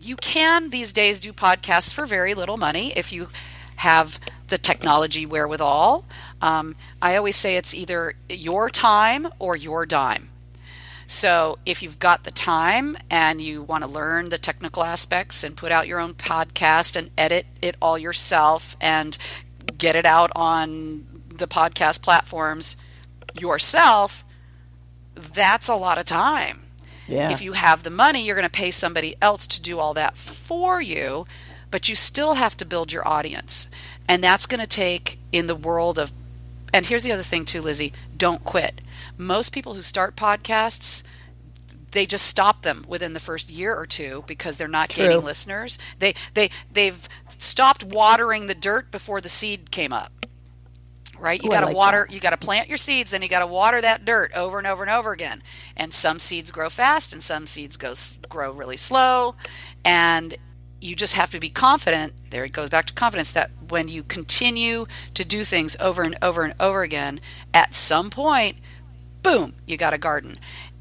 you can these days do podcasts for very little money if you have the technology wherewithal. Um, I always say it's either your time or your dime. So if you've got the time and you want to learn the technical aspects and put out your own podcast and edit it all yourself and get it out on the podcast platforms yourself, that's a lot of time. yeah. If you have the money, you're going to pay somebody else to do all that for you, but you still have to build your audience. And that's going to take in the world of and here's the other thing too, Lizzie, don't quit. Most people who start podcasts they just stop them within the first year or two because they're not True. gaining listeners. They they they've stopped watering the dirt before the seed came up. Right? You Ooh, I got to like water you got to plant your seeds then you got to water that dirt over and over and over again. And some seeds grow fast and some seeds go grow really slow and you just have to be confident there it goes back to confidence that when you continue to do things over and over and over again at some point boom you got a garden.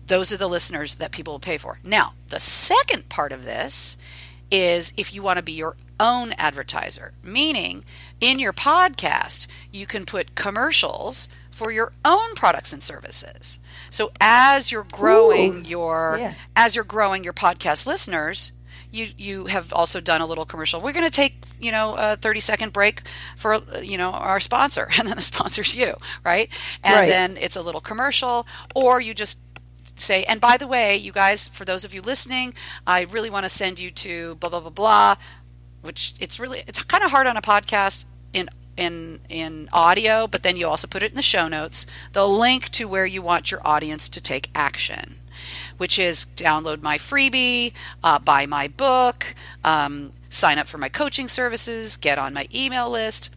Those are the listeners that people will pay for. Now the second part of this is if you want to be your own advertiser meaning in your podcast you can put commercials for your own products and services. So as you're growing Ooh, your yeah. as you're growing your podcast listeners you you have also done a little commercial. We're going to take you know a thirty second break for you know our sponsor, and then the sponsor's you, right? And Right. then it's a little commercial, or you just say, and by the way, you guys, for those of you listening, I really want to send you to blah blah blah blah, which it's really it's kind of hard on a podcast in in in audio, but then you also put it in the show notes, the link to where you want your audience to take action, which is download my freebie, uh, buy my book, um, sign up for my coaching services, get on my email list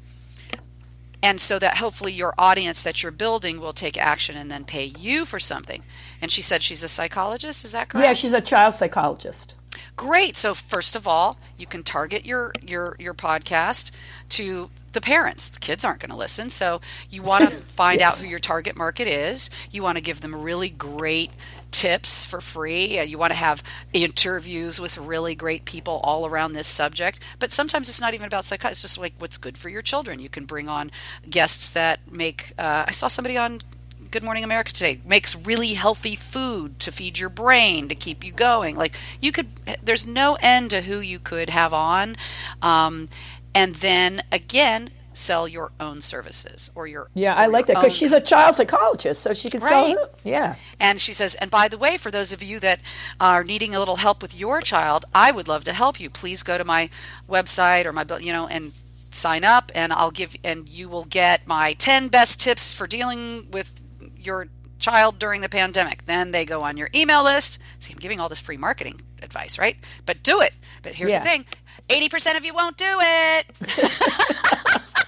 and so that hopefully your audience that you're building will take action and then pay you for something. And she said she's a psychologist. Is that correct? Yeah, she's a child psychologist. Great. So first of all, you can target your your your podcast to the parents. The kids aren't going to listen. So you want to find yes. out who your target market is. You want to give them really great tips for free. You want to have interviews with really great people all around this subject. But sometimes it's not even about psychology. It's just like what's good for your children. You can bring on guests that make. Uh, I saw somebody on Good Morning America today makes really healthy food to feed your brain to keep you going. Like you could, there's no end to who you could have on. Um, and then again, sell your own services or your yeah i like that because she's a child psychologist so she can right. sell yeah. And she says and by the way for those of you that are needing a little help with your child i would love to help you. Please go to my website or my you know and sign up and i'll give and you will get my 10 best tips for dealing with your child during the pandemic. Then they go on your email list. See i'm giving all this free marketing advice right? But do it. But here's yeah. the thing 80% of you won't do it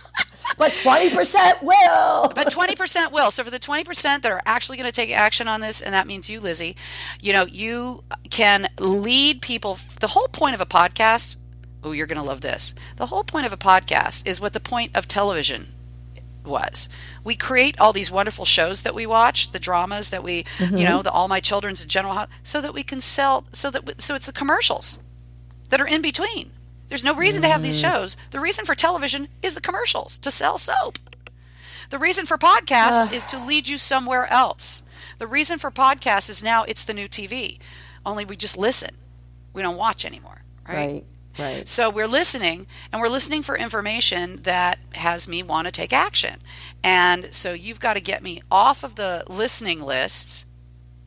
but 20% will. But 20% will. So for the 20% that are actually going to take action on this, and that means you, Lizzie, you know, you can lead people. The whole point of a podcast, oh, you're going to love this. The whole point of a podcast is what the point of television was. We create all these wonderful shows that we watch, the dramas that we, mm-hmm. you know, the All My Children's General, so that we can sell, so that so it's the commercials that are in between. There's no reason to have these mm. shows. The reason for television is the commercials to sell soap. The reason for podcasts uh. is to lead you somewhere else. The reason for podcasts is now it's the new TV. Only we just listen. We don't watch anymore, right? Right. Right. So we're listening and we're listening for information that has me want to take action. And so you've got to get me off of the listening list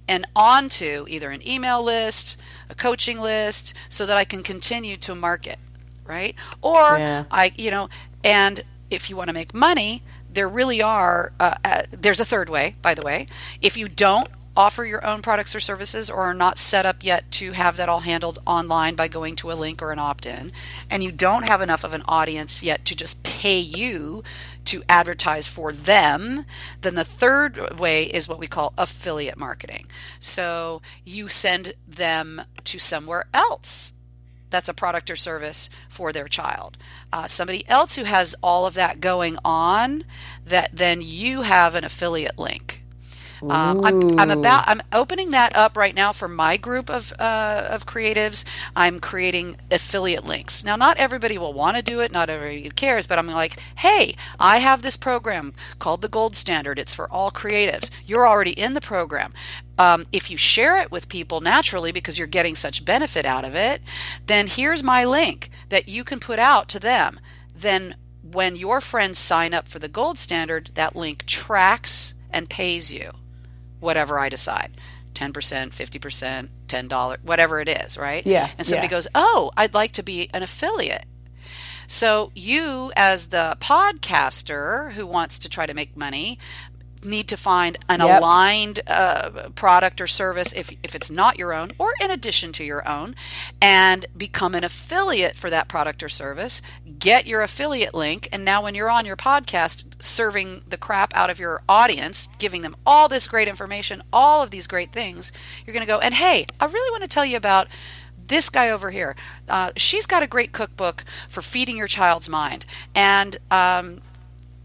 and onto either an email list, a coaching list, so that I can continue to market right? Or yeah. I, you know, and if you want to make money, there really are. Uh, uh, there's a third way, by the way. If you don't offer your own products or services or are not set up yet to have that all handled online by going to a link or an opt in, and you don't have enough of an audience yet to just pay you to advertise for them, then the third way is what we call affiliate marketing. So you send them to somewhere else that's a product or service for their child. Uh, somebody else who has all of that going on, that then you have an affiliate link. Um, I'm, I'm, about I'm opening that up right now for my group of uh, of creatives. I'm creating affiliate links. Now, not everybody will want to do it. Not everybody cares, but I'm like, hey, I have this program called the Gold Standard. It's for all creatives. You're already in the program. Um, if you share it with people naturally because you're getting such benefit out of it, then here's my link that you can put out to them. Then when your friends sign up for the gold standard, that link tracks and pays you whatever I decide 10%, 50%, $10, whatever it is, right? Yeah. And somebody yeah. goes, Oh, I'd like to be an affiliate. So, you, as the podcaster who wants to try to make money, need to find an yep. aligned uh, product or service if, if it's not your own or in addition to your own and become an affiliate for that product or service. Get your affiliate link and now when you're on your podcast serving the crap out of your audience giving them all this great information all of these great things you're going to go and hey i really want to tell you about this guy over here. Uh, she's got a great cookbook for feeding your child's mind. And um,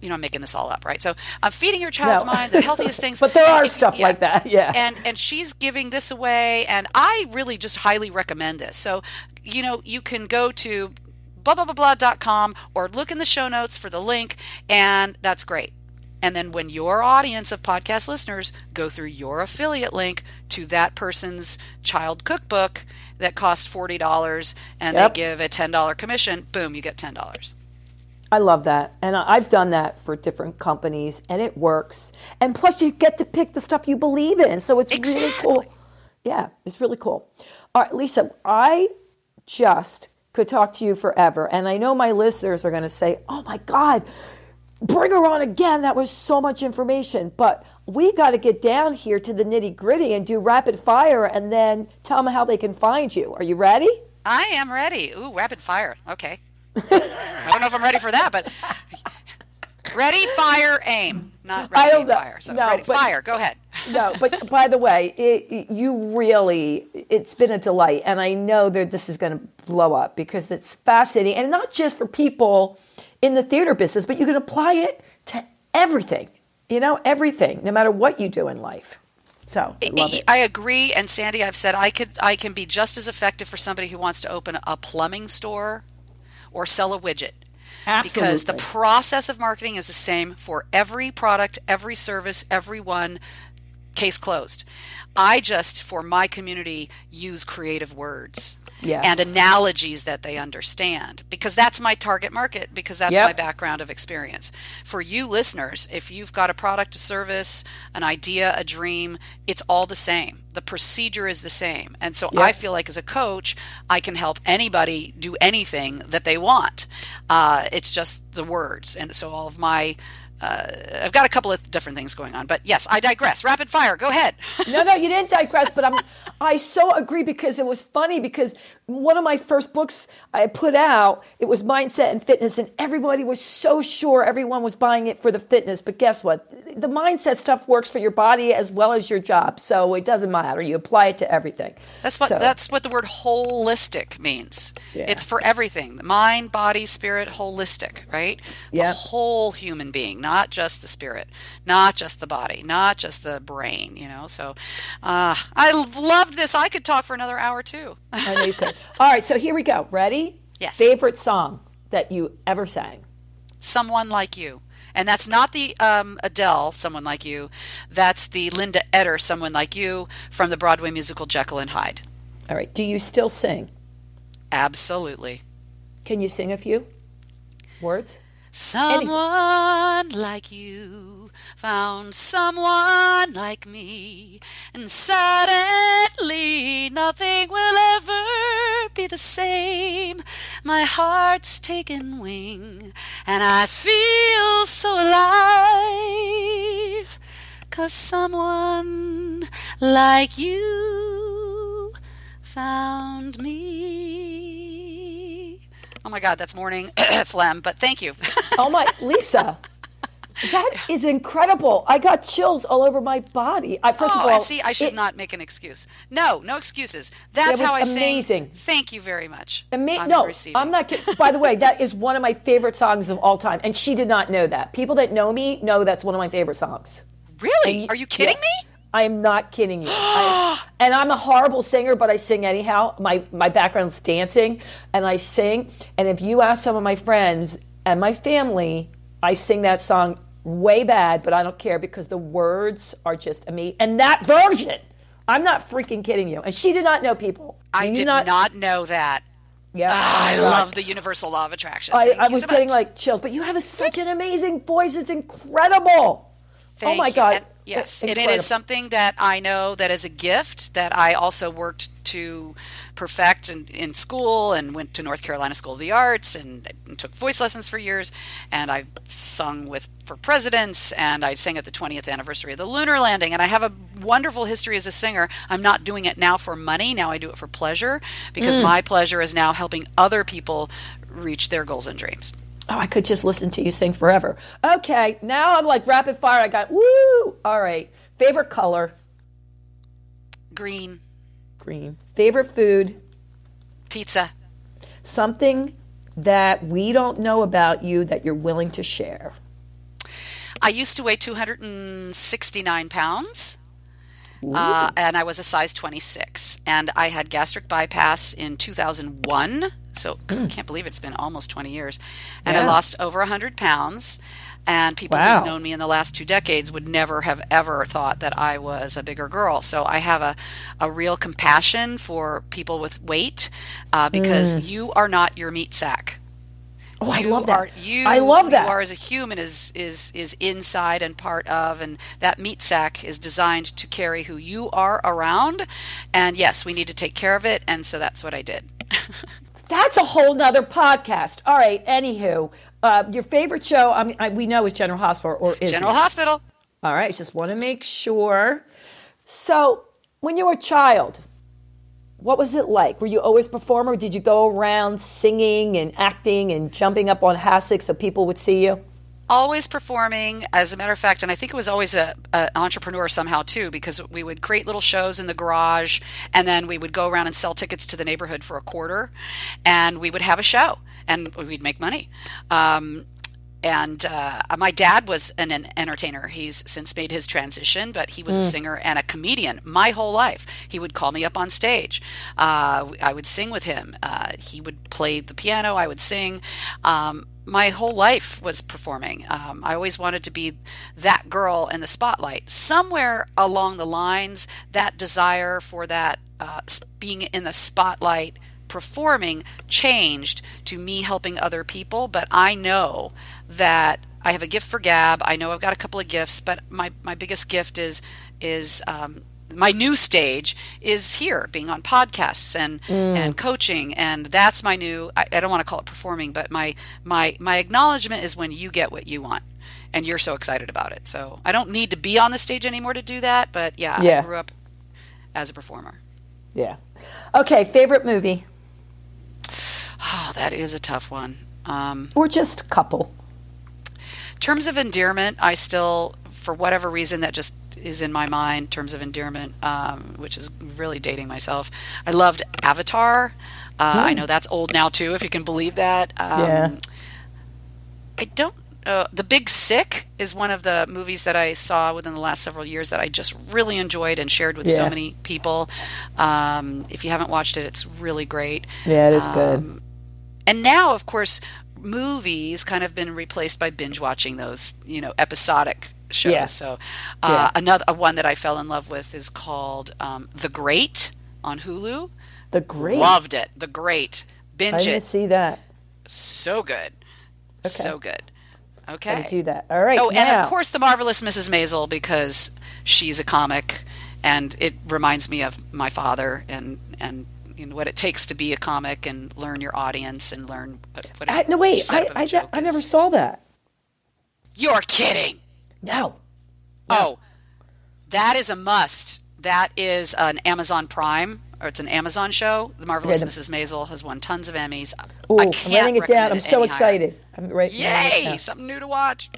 you know, I'm making this all up, right? So I'm feeding your child's no. mind the healthiest things. but there are if, stuff yeah. like that, yeah. And and she's giving this away, and I really just highly recommend this. So, you know, you can go to blah blah blah blah.com or look in the show notes for the link, and that's great. And then when your audience of podcast listeners go through your affiliate link to that person's child cookbook that costs $40 and yep. they give a $10 commission, boom, you get $10. I love that. And I've done that for different companies and it works. And plus you get to pick the stuff you believe in. So it's really cool. Yeah, it's really cool. All right, Lisa, I just could talk to you forever. And I know my listeners are going to say, oh my God, bring her on again. That was so much information. But we got to get down here to the nitty gritty and do rapid fire and then tell them how they can find you. Are you ready? I am ready. Ooh, rapid fire. Okay. I don't know if I'm ready for that, but ready, fire, aim. Not ready, I don't know. fire. So No, ready, but- fire. Go ahead. no, but by the way, it, you really, it's been a delight. And I know that this is going to blow up because it's fascinating. And not just for people in the theater business, but you can apply it to everything, you know, everything, no matter what you do in life. So I. I agree, and Sandy, I've said I could I can be just as effective for somebody who wants to open a plumbing store or sell a widget. Because the process of marketing is the same for every product, every service, everyone. Case closed. I just, for my community, use creative words Yes. and analogies that they understand because that's my target market, because that's Yep. my background of experience. For you listeners, if you've got a product, a service, an idea, a dream, it's all the same. The procedure is the same. And so I feel like as a coach, I can help anybody do anything that they want. Uh, it's just the words. And so all of my uh, I've got a couple of different things going on, but yes, I digress. Rapid fire, go ahead. no, no, you didn't digress, but I'm, I so agree because it was funny because one of my first books I put out, it was mindset and fitness, and everybody was so sure everyone was buying it for the fitness. But guess what? The mindset stuff works for your body as well as your job, so it doesn't matter. You apply it to everything. That's what So- that's what the word holistic means. Yeah. It's for everything. The mind, body, spirit, holistic, right? The whole human being, not just the spirit, not just the body, not just the brain, you know. So uh, I loved this. I could talk for another hour too. I know you could. All right, so here we go. Ready? Yes. Favorite song that you ever sang? Someone like you. And that's not the um, Adele, someone like you. That's the Linda Eder, someone like you, from the Broadway musical Jekyll and Hyde. All right. Do you still sing? Absolutely. Can you sing a few words? Someone like you found someone like me, and suddenly nothing will ever be the same. My heart's taken wing, and I feel so alive. Cause someone like you found me. Oh my God, that's morning phlegm, but thank you. Oh my, Lisa. That is incredible. I got chills all over my body. I, first oh, of all, see, I should it- not make an excuse. No, no excuses. That's That how I amazing. sing. Thank you very much. Ama- I'm no, receiving. I'm not kidding. By the way, that is one of my favorite songs of all time, and she did not know that. People that know me know that's one of my favorite songs. Really? And Are you kidding yeah. me? I am not kidding you. I- and I'm a horrible singer, but I sing anyhow. My my background's dancing, and I sing. And if you ask some of my friends and my family, I sing that song way bad, but I don't care because the words are just me. And that version, I'm not freaking kidding you. And she did not know people. I you did not, know that. Yeah, Ah, I Oh love the universal law of attraction. I, I was so getting much. like chills, but you have a, such an amazing voice. It's incredible. Thank oh my you. God. And yes, and it is something that I know that is a gift that I also worked to perfect in, in school and went to North Carolina School of the Arts and, and took voice lessons for years. And I've sung with for presidents and I sang at the 20th anniversary of the lunar landing. And I have a wonderful history as a singer. I'm not doing it now for money. Now I do it for pleasure because Mm. my pleasure is now helping other people reach their goals and dreams. Oh, I could just listen to you sing forever. Okay, now I'm like rapid fire. I got woo. All right. Favorite color? Green, Green. Favorite food? pizza, Something that we don't know about you that you're willing to share. I used to weigh 269 pounds. Uh, and I was a size 26. And I had gastric bypass in 2001. So I can't believe it's been almost 20 years. And I Hmm. Lost over 100 pounds. And people Wow. who've known me in the last two decades would never have ever thought that I was a bigger girl. So I have a, a real compassion for people with weight uh, because Hmm. you are not your meat sack. Oh, I love that. Are, you, I love that. You are as a human is is is inside and part of, and that meat sack is designed to carry who you are around. And yes, we need to take care of it, and so that's what I did. That's a whole nother podcast. All right. Anywho, uh, your favorite show, I mean, I, we know is General Hospital or is General Hospital. All right. Just want to make sure. So, when you were a child, what was it like? Were you always a performer? Did you go around singing and acting and jumping up on hassocks so people would see you? Always performing as a matter of fact and i think it was always a, an entrepreneur somehow too because we would create little shows in the garage and then we would go around and sell tickets to the neighborhood for a quarter and we would have a show and we'd make money um, and uh, my dad was an, an, entertainer. He's since made his transition, but he was a singer and a comedian my whole life. He would call me up on stage. Uh, I would sing with him. Uh, he would play the piano. I would sing. Um, my whole life was performing. Um, I always wanted to be that girl in the spotlight. Somewhere along the lines, that desire for that uh, being in the spotlight performing changed to me helping other people. But I know that I have a gift for gab. I know I've got a couple of gifts, but my, my biggest gift is is um, my new stage is here being on podcasts and and coaching and that's my new I, I don't want to call it performing but my my my acknowledgement is when you get what you want and you're so excited about it so i don't need to be on the stage anymore to do that but yeah, Yeah. i grew up as a performer Yeah. Okay. Favorite movie oh that is a tough one um, or just couple? terms of endearment, I still, for whatever reason, that just is in my mind. in Terms of endearment, um, which is really dating myself. I loved Avatar. Uh, I know that's old now too, if you can believe that. Um, Yeah. I don't. Uh, the Big Sick is one of the movies that I saw within the last several years that I just really enjoyed and shared with so many people. Um, if you haven't watched it, it's really great. Yeah, it is Um, good. and now of course movies kind of been replaced by binge watching those you know episodic shows Yeah. so uh, Yeah. another uh, one that i fell in love with is called um, the great on hulu The Great. loved it the great I binge didn't it see that. so good so good okay do that. All right. oh and of course the marvelous mrs maisel because she's a comic and it reminds me of my father and and you know, what it takes to be a comic and learn your audience and learn what, what I, no, wait. I, I, joke I never saw that. You're kidding. No. Oh, that is a must. That is an Amazon Prime, or it's an Amazon show. The Marvelous Okay, the- Mrs. Maisel has won tons of Emmys. Ooh, I I'm can't writing it down. I'm so any higher. excited. I'm writing Yay! Something new to watch.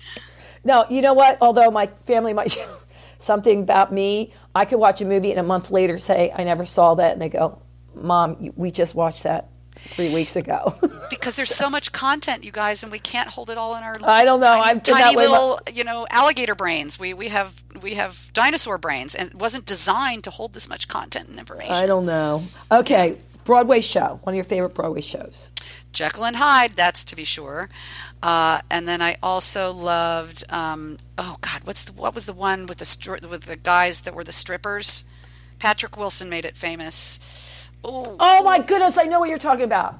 No, you know what? Although my family might something about me, I could watch a movie and a month later say I never saw that, and they go, "Mom, we just watched that three weeks ago." Because there's so much content, you guys, and we can't hold it all in our. I don't know. Tiny, been tiny way my- little, you know, alligator brains. We we have we have dinosaur brains, and it wasn't designed to hold this much content and information. I don't know. Okay, Broadway show. One of your favorite Broadway shows. Jekyll and Hyde, that's to be sure. Uh, and then I also loved, um, oh God, what's the, what was the one with the stri- with the guys that were the strippers? Patrick Wilson made it famous. Oh, Oh my goodness, I know what you're talking about.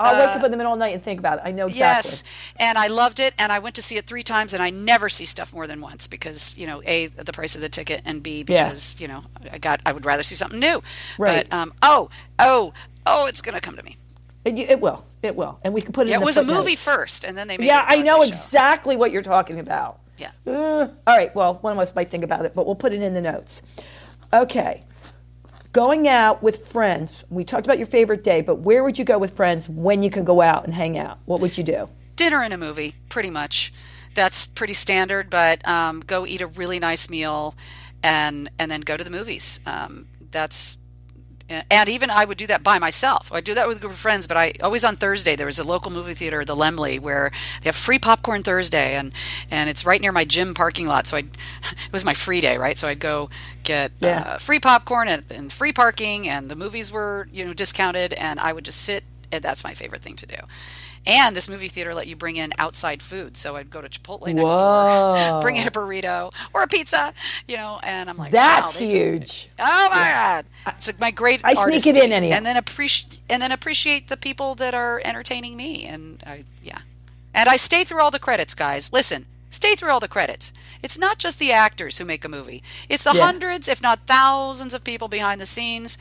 I'll wake up in the middle of the night and think about it. I know exactly. yes, and I loved it, and I went to see it three times, and I never see stuff more than once because you know, a the price of the ticket, and b Yeah. because you know, I got I would rather see something new. Right. But um, oh oh oh, it's gonna come to me. It, it will. It will. And we can put it Yeah, it was a movie first, and then they made Yeah, I know Broadway show. exactly what you're talking about. Yeah. Uh, all right, well, one of us might think about it, but we'll put it in the notes. Okay. Going out with friends. We talked about your favorite day, but where would you go with friends when you can go out and hang out? What would you do? dinner and a movie, pretty much. That's pretty standard. But um, go eat a really nice meal, and and then go to the movies. Um, that's and even I would do that by myself. I do that with a group of friends, but I always on Thursday there was a local movie theater, the Laemmle, where they have free popcorn Thursday, and and it's right near my gym parking lot. So I, it was my free day, right? So I'd go get Yeah. uh, free popcorn and, and free parking, and the movies were you know discounted, and I would just sit. And that's my favorite thing to do. And this movie theater let you bring in outside food. So I'd go to Chipotle next Whoa. door, bring in a burrito or a pizza, you know, and I'm like, That's wow, just- huge. oh my god, it's like my great. I sneak it in anyhow. and then appreciate and then appreciate the people that are entertaining me, and I yeah, and I stay through all the credits, guys. Listen, stay through all the credits. It's not just the actors who make a movie; it's the Yeah. hundreds, if not thousands, of people behind the scenes.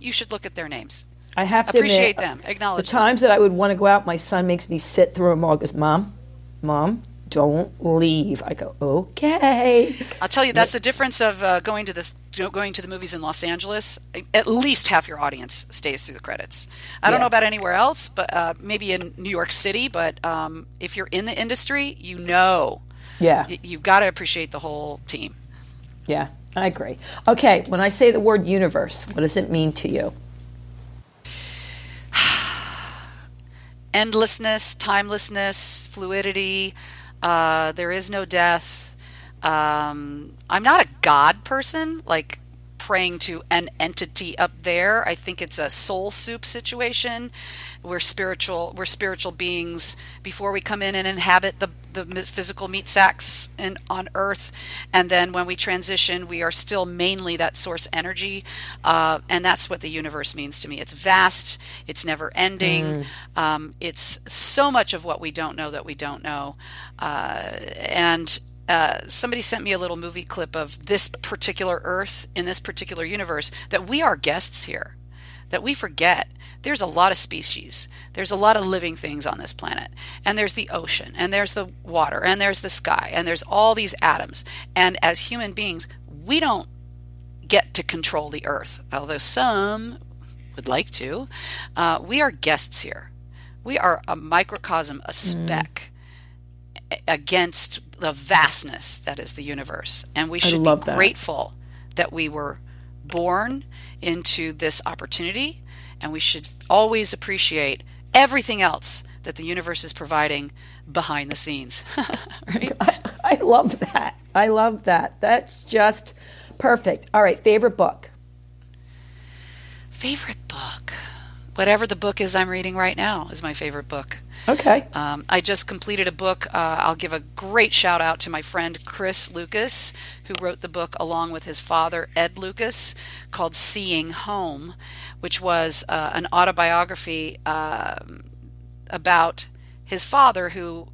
You should look at their names. I have to Appreciate admit, them. Acknowledge the them. times that I would want to go out. My son makes me sit through them all. Goes, Mom, Mom, don't leave. I go, okay. I'll tell you that's the difference of uh, going to the going to the movies in Los Angeles. At least half your audience stays through the credits. I don't know about anywhere else, but uh, maybe in New York City. But um, if you're in the industry, you know Yeah, y- you've got to appreciate the whole team. yeah, I agree. Okay, when I say the word universe, what does it mean to you? Endlessness, timelessness, fluidity. Uh, there is no death. Um, I'm not a God person, like praying to an entity up there. I think it's a soul soup situation. We're spiritual. We're spiritual beings before we come in and inhabit the the physical meat sacks in, on Earth, and then when we transition, we are still mainly that source energy, uh, and that's what the universe means to me. It's vast. It's never ending. Um, it's so much of what we don't know that we don't know, uh, and uh, somebody sent me a little movie clip of this particular Earth in this particular universe that we are guests here, that we forget. There's a lot of species. There's a lot of living things on this planet. And there's the ocean, and there's the water, and there's the sky, and there's all these atoms. And as human beings, we don't get to control the earth, although some would like to. Uh, we are guests here. We are a microcosm, a speck against the vastness that is the universe. And we should be that. grateful that we were born into this opportunity, and we should always appreciate everything else that the universe is providing behind the scenes. right? I love that. I love that. That's just perfect. All right, favorite book. Favorite book? Whatever the book is I'm reading right now is my favorite book. Okay. Um, I just completed a book. Uh, I'll give a great shout out to my friend Chris Lucas, who wrote the book along with his father, Ed Lucas, called Seeing Home, which was uh, an autobiography um about his father who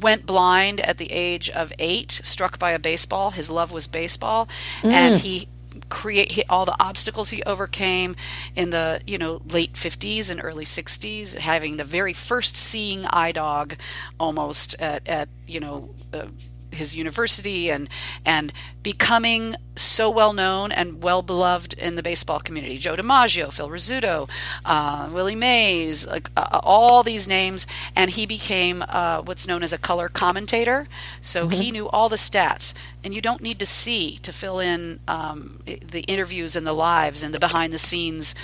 went blind at the age of eight, struck by a baseball. His love was baseball, and he create all the obstacles he overcame in the you know late 50s and early 60s having the very first seeing eye dog almost at, at you know uh, his university and and becoming so well known and well beloved in the baseball community. Joe DiMaggio, Phil Rizzuto, uh, Willie Mays, like uh, all these names, and he became uh, what's known as a color commentator. So he knew all the stats, and you don't need to see to fill in um, the interviews and the lives and the behind the scenes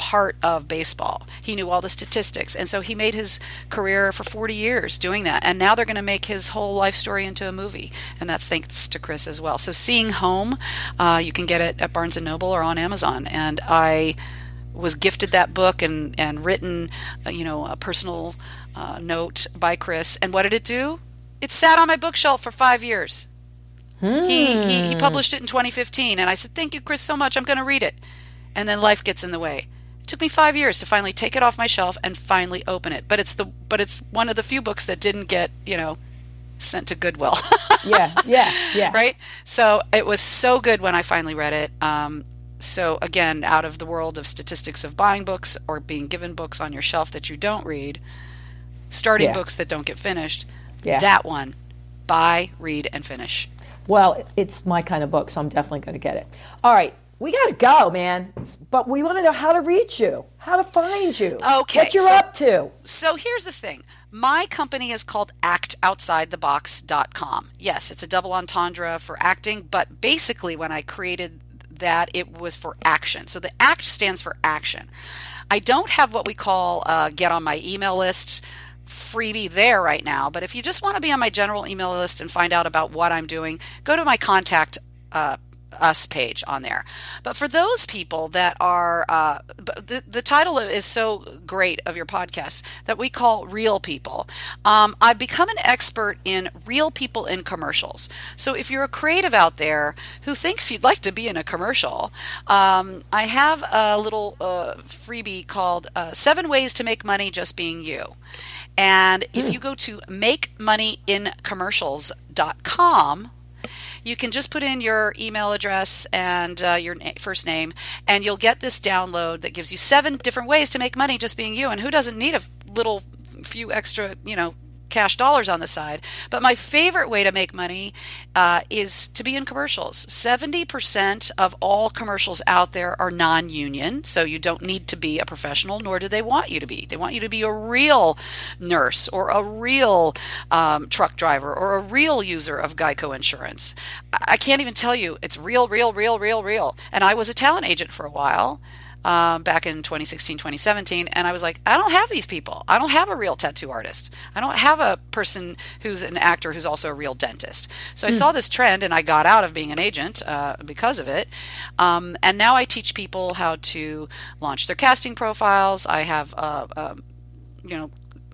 part of baseball. He knew all the statistics. And so he made his career for 40 years doing that. And now they're going to make his whole life story into a movie. And that's thanks to Chris as well. So Seeing Home, uh, you can get it at Barnes & Noble or on Amazon. And I was gifted that book and, and written, uh, you know, a personal uh, note by Chris. And what did it do? It sat on my bookshelf for five years. He, he he published it in 2015, and I said, "Thank you, Chris, so much. I'm going to read it." And then life gets in the way. Took me five years to finally take it off my shelf and finally open it. But it's the but it's one of the few books that didn't get you know sent to Goodwill. Yeah, yeah, yeah. right? So it was so good when I finally read it. Um, so again, out of the world of statistics of buying books or being given books on your shelf that you don't read, starting Yeah. books that don't get finished, Yeah. that one, buy, read, and finish. Well, it's my kind of book, so I'm definitely going to get it. All right, we got to go, man. But we want to know how to reach you, how to find you, Okay, what you're so- up to. So here's the thing. My company is called actoutsidethebox.com. Yes, it's a double entendre for acting, but basically when I created that, it was for action. So the ACT stands for action. I don't have what we call uh, get on my email list freebie there right now, but if you just want to be on my general email list and find out about what I'm doing, go to my contact uh, us page on there. But for those people that are, uh, the, the title is so great of your podcast that we call Real People. Um, I've become an expert in real people in commercials. So if you're a creative out there who thinks you'd like to be in a commercial, um, I have a little uh, freebie called uh, Seven Ways to Make Money Just Being You. And if hmm. you go to makemoneyInCommercials.com, you can just put in your email address and uh, your na- first name, and you'll get this download that gives you seven different ways to make money just being you. And who doesn't need a little few extra, you know, cash dollars on the side. But my favorite way to make money uh, is to be in commercials. 70% of all commercials out there are non union, so you don't need to be a professional, nor do they want you to be. They want you to be a real nurse or a real um, truck driver or a real user of Geico insurance. I can't even tell you, it's real, real, real, real, real. And I was a talent agent for a while um, back in 2016, 2017. And I was like, I don't have these people. I don't have a real tattoo artist. I don't have a person who's an actor who's also a real dentist. So I mm. saw this trend and I got out of being an agent uh, because of it. Um, and now I teach people how to launch their casting profiles. I have, uh, uh, you know,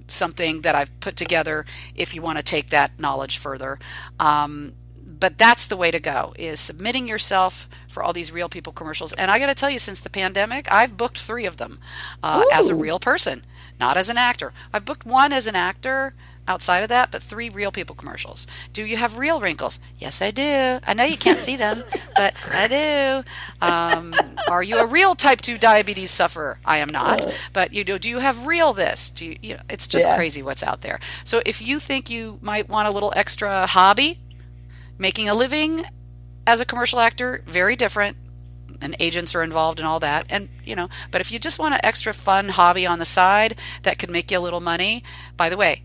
something that I've put together if you want to take that knowledge further. Um, but that's the way to go is submitting yourself for all these real people commercials. And i got to tell you since the pandemic i've booked three of them uh, as a real person not as an actor. I've booked one as an actor outside of that but three real people commercials. Do you have real wrinkles? Yes i do. I know you can't see them but i do. Um, are you a real type 2 diabetes sufferer? I am not. But you do do you have real this? Do you, you know, it's just yeah. crazy what's out there. So if you think you might want a little extra hobby making a living as a commercial actor very different and agents are involved and all that. And you know but if you just want an extra fun hobby on the side that could make you a little money by the way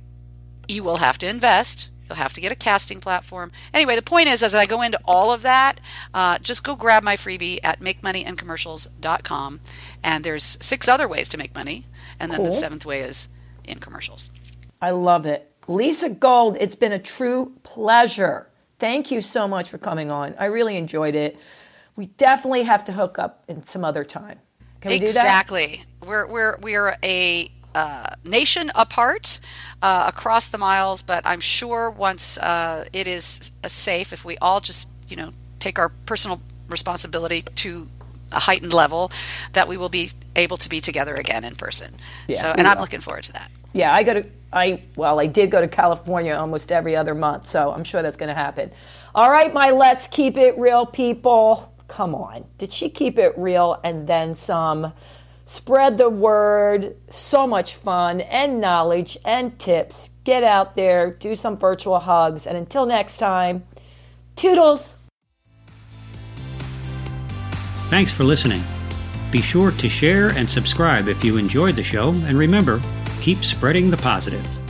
you will have to invest. You'll have to get a casting platform. Anyway the point is as i go into all of that uh, just go grab my freebie at makemoneyInCommercials.com and there's six other ways to make money. And then cool. the seventh way is in commercials. I love it. Lisa gold it's been a true pleasure Thank you so much for coming on. I really enjoyed it. We definitely have to hook up in some other time. Can we exactly. do that? Exactly. We're we're we're a uh, nation apart uh, across the miles, but I'm sure once uh, it is safe, if we all just you know take our personal responsibility to a heightened level, that we will be able to be together again in person. Yeah, so, and I'm looking forward to that. Yeah, I go to I well, I did go to California almost every other month, so I'm sure that's going to happen. All right, my let's keep it real people. Come on. Did she keep it real and then some? Spread the word. So much fun and knowledge and tips. Get out there, do some virtual hugs, and until next time, toodles. Thanks for listening. Be sure to share and subscribe if you enjoyed the show, and remember, keep spreading the positive.